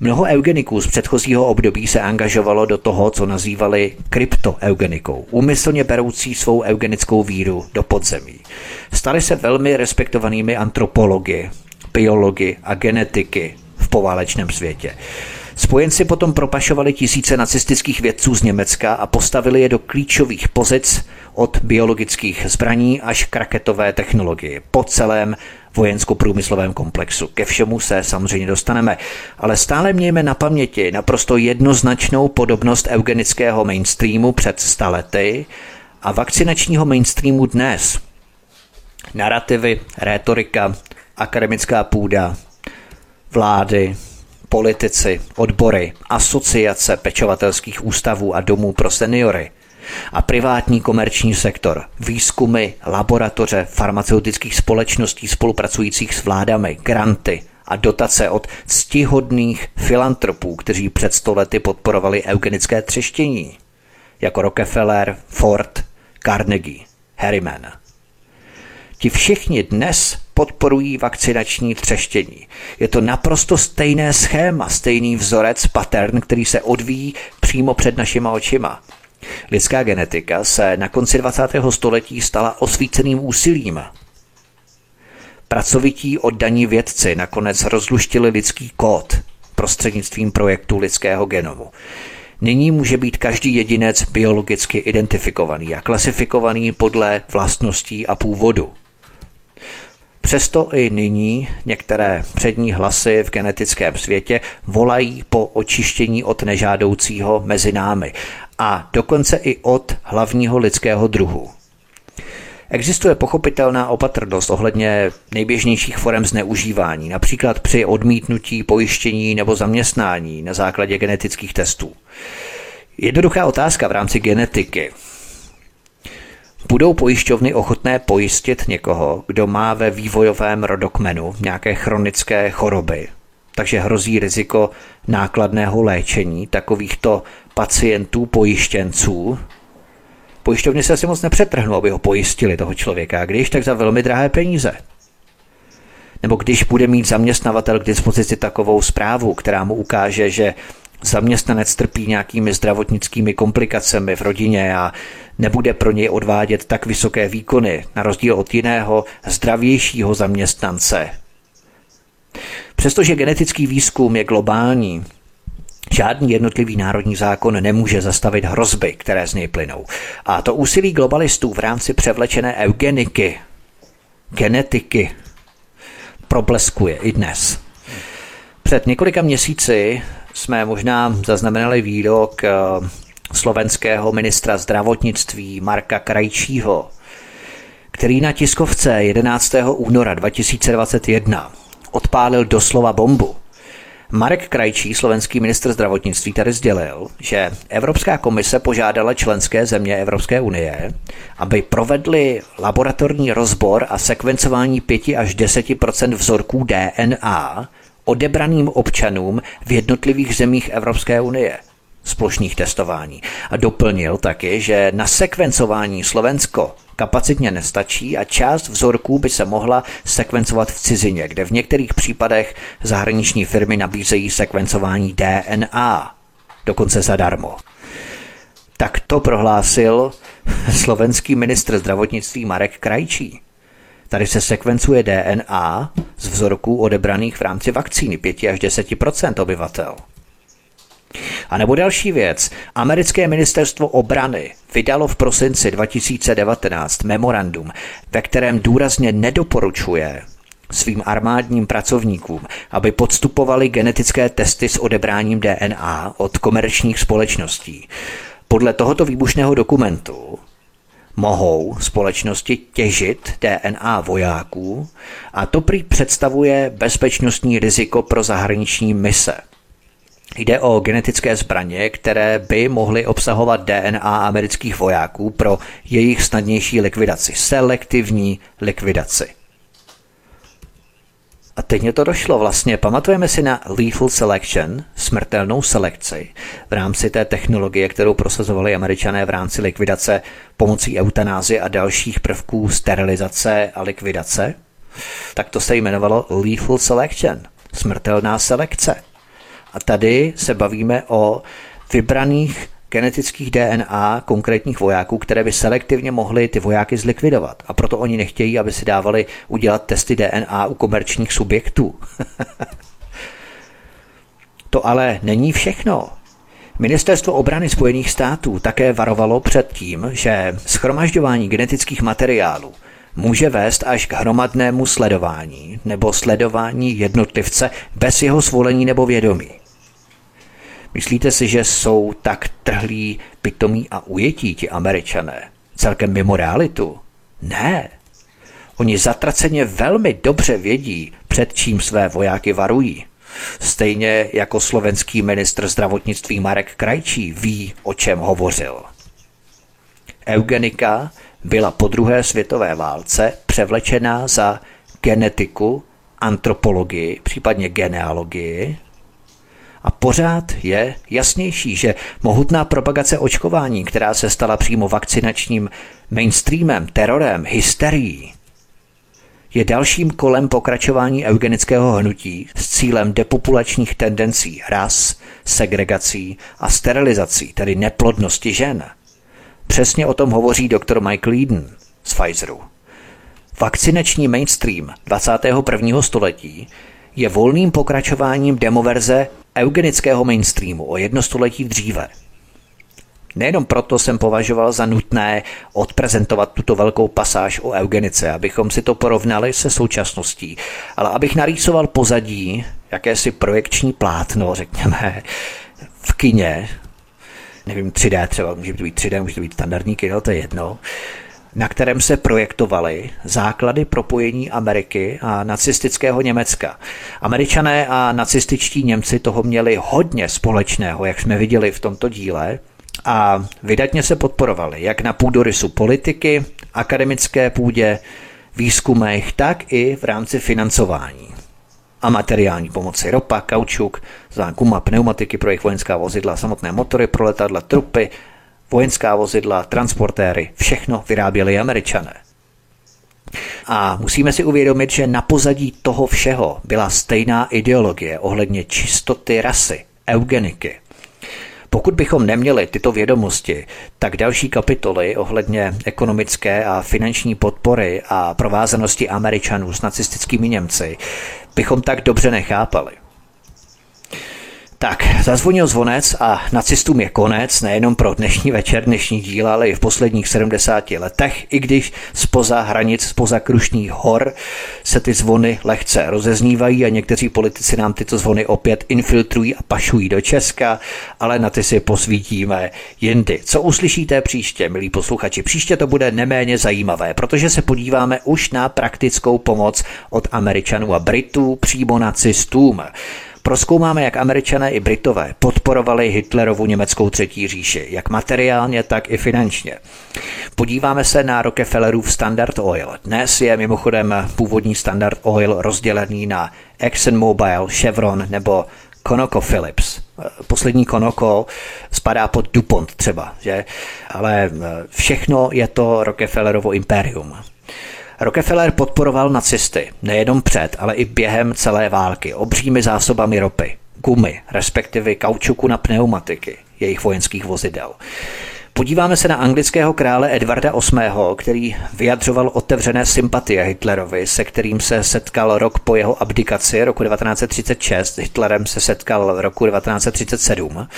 Mnoho eugeniků z předchozího období se angažovalo do toho, co nazývali kryptoeugenikou, úmyslně beroucí svou eugenickou víru do podzemí. Stali se velmi respektovanými antropology, biology a genetiky v poválečném světě. Spojenci potom propašovali tisíce nacistických vědců z Německa a postavili je do klíčových pozic od biologických zbraní až k raketové technologii po celém vojensko-průmyslovém komplexu. Ke všemu se samozřejmě dostaneme, ale stále mějme na paměti naprosto jednoznačnou podobnost eugenického mainstreamu před stalety a vakcinačního mainstreamu dnes. Narrativy, rétorika, akademická půda, vlády, politici, odbory, asociace pečovatelských ústavů a domů pro seniory a privátní komerční sektor, výzkumy, laboratoře, farmaceutických společností spolupracujících s vládami, granty a dotace od ctihodných filantropů, kteří před stolety podporovali eugenické třeštění, jako Rockefeller, Ford, Carnegie, Harriman. Ti všichni dnes podporují vakcinační třeštění. Je to naprosto stejné schéma, stejný vzorec, pattern, který se odvíjí přímo před našima očima. Lidská genetika se na konci 20. století stala osvíceným úsilím. Pracovití oddaní vědci nakonec rozluštili lidský kód prostřednictvím projektu lidského genomu. Nyní může být každý jedinec biologicky identifikovaný a klasifikovaný podle vlastností a původu. Přesto i nyní některé přední hlasy v genetickém světě volají po očištění od nežádoucího mezi námi a dokonce i od hlavního lidského druhu. Existuje pochopitelná opatrnost ohledně nejběžnějších forem zneužívání, například při odmítnutí pojištění nebo zaměstnání na základě genetických testů. Jednoduchá otázka v rámci genetiky. Budou pojišťovny ochotné pojistit někoho, kdo má ve vývojovém rodokmenu nějaké chronické choroby, takže hrozí riziko nákladného léčení takovýchto pacientů, pojištěnců. Pojišťovny se asi moc nepřetrhnou, aby ho pojistili toho člověka, když tak za velmi drahé peníze. Nebo když bude mít zaměstnavatel k dispozici takovou zprávu, která mu ukáže, že zaměstnanec trpí nějakými zdravotnickými komplikacemi v rodině a nebude pro něj odvádět tak vysoké výkony, na rozdíl od jiného zdravějšího zaměstnance. Přestože genetický výzkum je globální, Žádný jednotlivý národní zákon nemůže zastavit hrozby, které z něj plynou. A to úsilí globalistů v rámci převlečené eugeniky, genetiky, probleskuje i dnes. Před několika měsíci jsme možná zaznamenali výrok eh, slovenského ministra zdravotnictví Marka Krajčího, který na tiskovce 11. února 2021 odpálil doslova bombu Marek Krajčí, slovenský ministr zdravotnictví, tady sdělil, že Evropská komise požádala členské země Evropské unie, aby provedli laboratorní rozbor a sekvencování 5 až 10% vzorků DNA odebraným občanům v jednotlivých zemích Evropské unie splošných testování. A doplnil taky, že na sekvencování Slovensko kapacitně nestačí a část vzorků by se mohla sekvencovat v cizině, kde v některých případech zahraniční firmy nabízejí sekvencování DNA, dokonce zadarmo. Tak to prohlásil <laughs> slovenský ministr zdravotnictví Marek Krajčí. Tady se sekvencuje DNA z vzorků odebraných v rámci vakcíny 5 až 10 obyvatel. A nebo další věc. Americké ministerstvo obrany vydalo v prosinci 2019 memorandum, ve kterém důrazně nedoporučuje svým armádním pracovníkům, aby podstupovali genetické testy s odebráním DNA od komerčních společností. Podle tohoto výbušného dokumentu mohou společnosti těžit DNA vojáků a to prý představuje bezpečnostní riziko pro zahraniční mise. Jde o genetické zbraně, které by mohly obsahovat DNA amerických vojáků pro jejich snadnější likvidaci, selektivní likvidaci. A teď mě to došlo vlastně. Pamatujeme si na lethal selection, smrtelnou selekci, v rámci té technologie, kterou prosazovali američané v rámci likvidace pomocí eutanázy a dalších prvků sterilizace a likvidace? Tak to se jmenovalo lethal selection, smrtelná selekce. A tady se bavíme o vybraných genetických DNA konkrétních vojáků, které by selektivně mohly ty vojáky zlikvidovat. A proto oni nechtějí, aby si dávali udělat testy DNA u komerčních subjektů. <laughs> to ale není všechno. Ministerstvo obrany Spojených států také varovalo před tím, že schromažďování genetických materiálů může vést až k hromadnému sledování nebo sledování jednotlivce bez jeho svolení nebo vědomí. Myslíte si, že jsou tak trhlí, pitomí a ujetí ti američané? Celkem mimo realitu? Ne. Oni zatraceně velmi dobře vědí, před čím své vojáky varují. Stejně jako slovenský ministr zdravotnictví Marek Krajčí ví, o čem hovořil. Eugenika byla po druhé světové válce převlečená za genetiku, antropologii, případně genealogii a pořád je jasnější, že mohutná propagace očkování, která se stala přímo vakcinačním mainstreamem, terorem, hysterií, je dalším kolem pokračování eugenického hnutí s cílem depopulačních tendencí, ras, segregací a sterilizací, tedy neplodnosti žen. Přesně o tom hovoří doktor Michael Eden z Pfizeru. Vakcinační mainstream 21. století je volným pokračováním demoverze eugenického mainstreamu o jedno století dříve. Nejenom proto jsem považoval za nutné odprezentovat tuto velkou pasáž o eugenice, abychom si to porovnali se současností, ale abych narýsoval pozadí, jakési projekční plátno, řekněme, v kině, nevím, 3D třeba, může to být 3D, může to být standardní kino, to je jedno, na kterém se projektovaly základy propojení Ameriky a nacistického Německa. Američané a nacističtí Němci toho měli hodně společného, jak jsme viděli v tomto díle, a vydatně se podporovali jak na půdorysu politiky, akademické půdě, výzkumech, tak i v rámci financování a materiální pomoci ropa, kaučuk, zákuma, pneumatiky pro jejich vojenská vozidla, samotné motory pro letadla, trupy, vojenská vozidla, transportéry, všechno vyráběli američané. A musíme si uvědomit, že na pozadí toho všeho byla stejná ideologie ohledně čistoty rasy, eugeniky. Pokud bychom neměli tyto vědomosti, tak další kapitoly ohledně ekonomické a finanční podpory a provázanosti Američanů s nacistickými Němci bychom tak dobře nechápali. Tak, zazvonil zvonec a nacistům je konec, nejenom pro dnešní večer, dnešní díl, ale i v posledních 70 letech, i když spoza hranic, spoza Krušných hor se ty zvony lehce rozeznívají a někteří politici nám tyto zvony opět infiltrují a pašují do Česka, ale na ty si posvítíme jindy. Co uslyšíte příště, milí posluchači? Příště to bude neméně zajímavé, protože se podíváme už na praktickou pomoc od Američanů a Britů přímo nacistům. Proskoumáme, jak američané i Britové podporovali Hitlerovu německou třetí říši, jak materiálně, tak i finančně. Podíváme se na Rockefellerův Standard Oil. Dnes je mimochodem původní Standard Oil rozdělený na ExxonMobil, Chevron nebo ConocoPhillips. Poslední Conoco spadá pod DuPont třeba, že? ale všechno je to Rockefellerovo impérium. Rockefeller podporoval nacisty nejenom před, ale i během celé války obřími zásobami ropy, gumy, respektive kaučuku na pneumatiky jejich vojenských vozidel. Podíváme se na anglického krále Edvarda VIII., který vyjadřoval otevřené sympatie Hitlerovi, se kterým se setkal rok po jeho abdikaci roku 1936. Hitlerem se setkal roku 1937.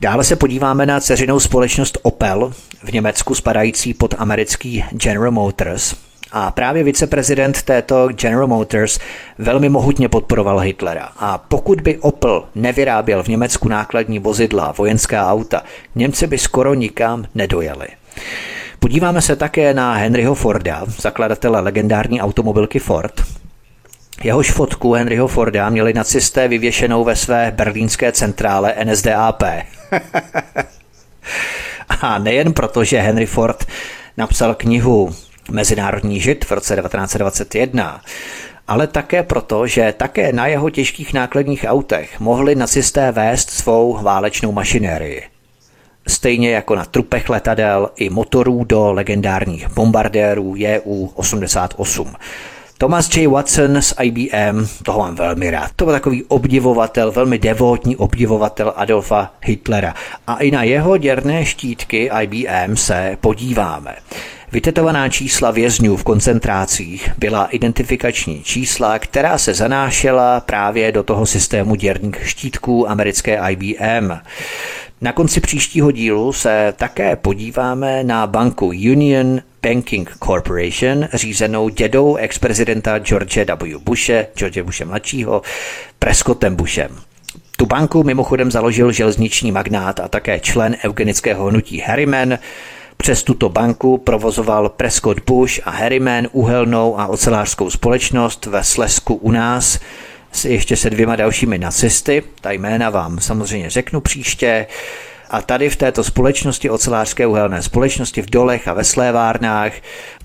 Dále se podíváme na ceřinou společnost Opel v Německu spadající pod americký General Motors. A právě viceprezident této General Motors velmi mohutně podporoval Hitlera. A pokud by Opel nevyráběl v Německu nákladní vozidla, vojenská auta, Němci by skoro nikam nedojeli. Podíváme se také na Henryho Forda, zakladatele legendární automobilky Ford. Jehož fotku Henryho Forda měli nacisté vyvěšenou ve své berlínské centrále NSDAP. <laughs> A nejen proto, že Henry Ford napsal knihu Mezinárodní žid v roce 1921, ale také proto, že také na jeho těžkých nákladních autech mohli nacisté vést svou válečnou mašinérii. Stejně jako na trupech letadel i motorů do legendárních bombardérů JU-88. Thomas J. Watson z IBM, toho mám velmi rád. To byl takový obdivovatel, velmi devotní obdivovatel Adolfa Hitlera. A i na jeho děrné štítky IBM se podíváme. Vytetovaná čísla vězňů v koncentrácích byla identifikační čísla, která se zanášela právě do toho systému děrných štítků americké IBM. Na konci příštího dílu se také podíváme na banku Union Banking Corporation, řízenou dědou ex-prezidenta George W. Bushe, George Bushe mladšího, Prescottem Bushem. Tu banku mimochodem založil železniční magnát a také člen eugenického hnutí Harriman, přes tuto banku provozoval Prescott Bush a Harriman uhelnou a ocelářskou společnost ve Slesku u nás s ještě se dvěma dalšími nacisty. Ta jména vám samozřejmě řeknu příště. A tady v této společnosti, ocelářské uhelné společnosti v dolech a ve slévárnách,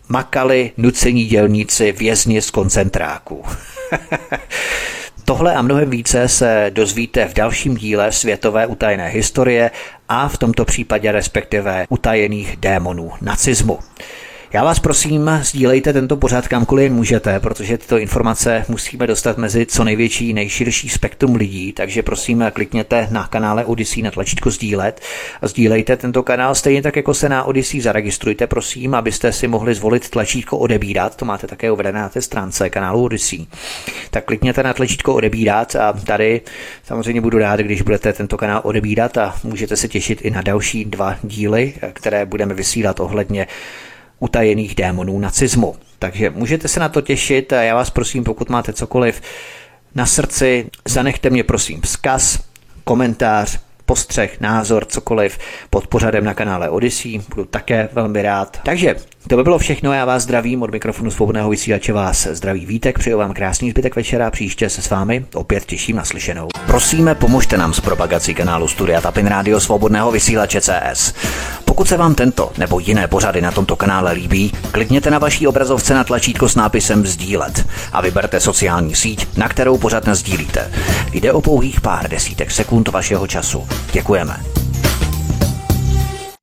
makali nucení dělníci vězni z koncentráků. <laughs> Tohle a mnohem více se dozvíte v dalším díle světové utajené historie a v tomto případě respektive utajených démonů nacismu. Já vás prosím, sdílejte tento pořád kamkoliv můžete, protože tyto informace musíme dostat mezi co největší, nejširší spektrum lidí, takže prosím klikněte na kanále Odyssey na tlačítko sdílet a sdílejte tento kanál stejně tak, jako se na Odyssey zaregistrujte, prosím, abyste si mohli zvolit tlačítko odebírat, to máte také uvedené na té stránce kanálu Odyssey. Tak klikněte na tlačítko odebírat a tady samozřejmě budu rád, když budete tento kanál odebírat a můžete se těšit i na další dva díly, které budeme vysílat ohledně utajených démonů nacismu. Takže můžete se na to těšit a já vás prosím, pokud máte cokoliv na srdci, zanechte mě prosím vzkaz, komentář, postřeh, názor, cokoliv pod pořadem na kanále Odyssey. Budu také velmi rád. Takže to by bylo všechno, já vás zdravím od mikrofonu svobodného vysílače vás zdraví Vítek, přeju vám krásný zbytek večera, příště se s vámi opět těším na slyšenou. Prosíme, pomožte nám s propagací kanálu Studia Tapin Radio Svobodného vysílače CS. Pokud se vám tento nebo jiné pořady na tomto kanále líbí, klikněte na vaší obrazovce na tlačítko s nápisem Sdílet a vyberte sociální síť, na kterou pořád sdílíte. Jde o pouhých pár desítek sekund vašeho času. Děkujeme.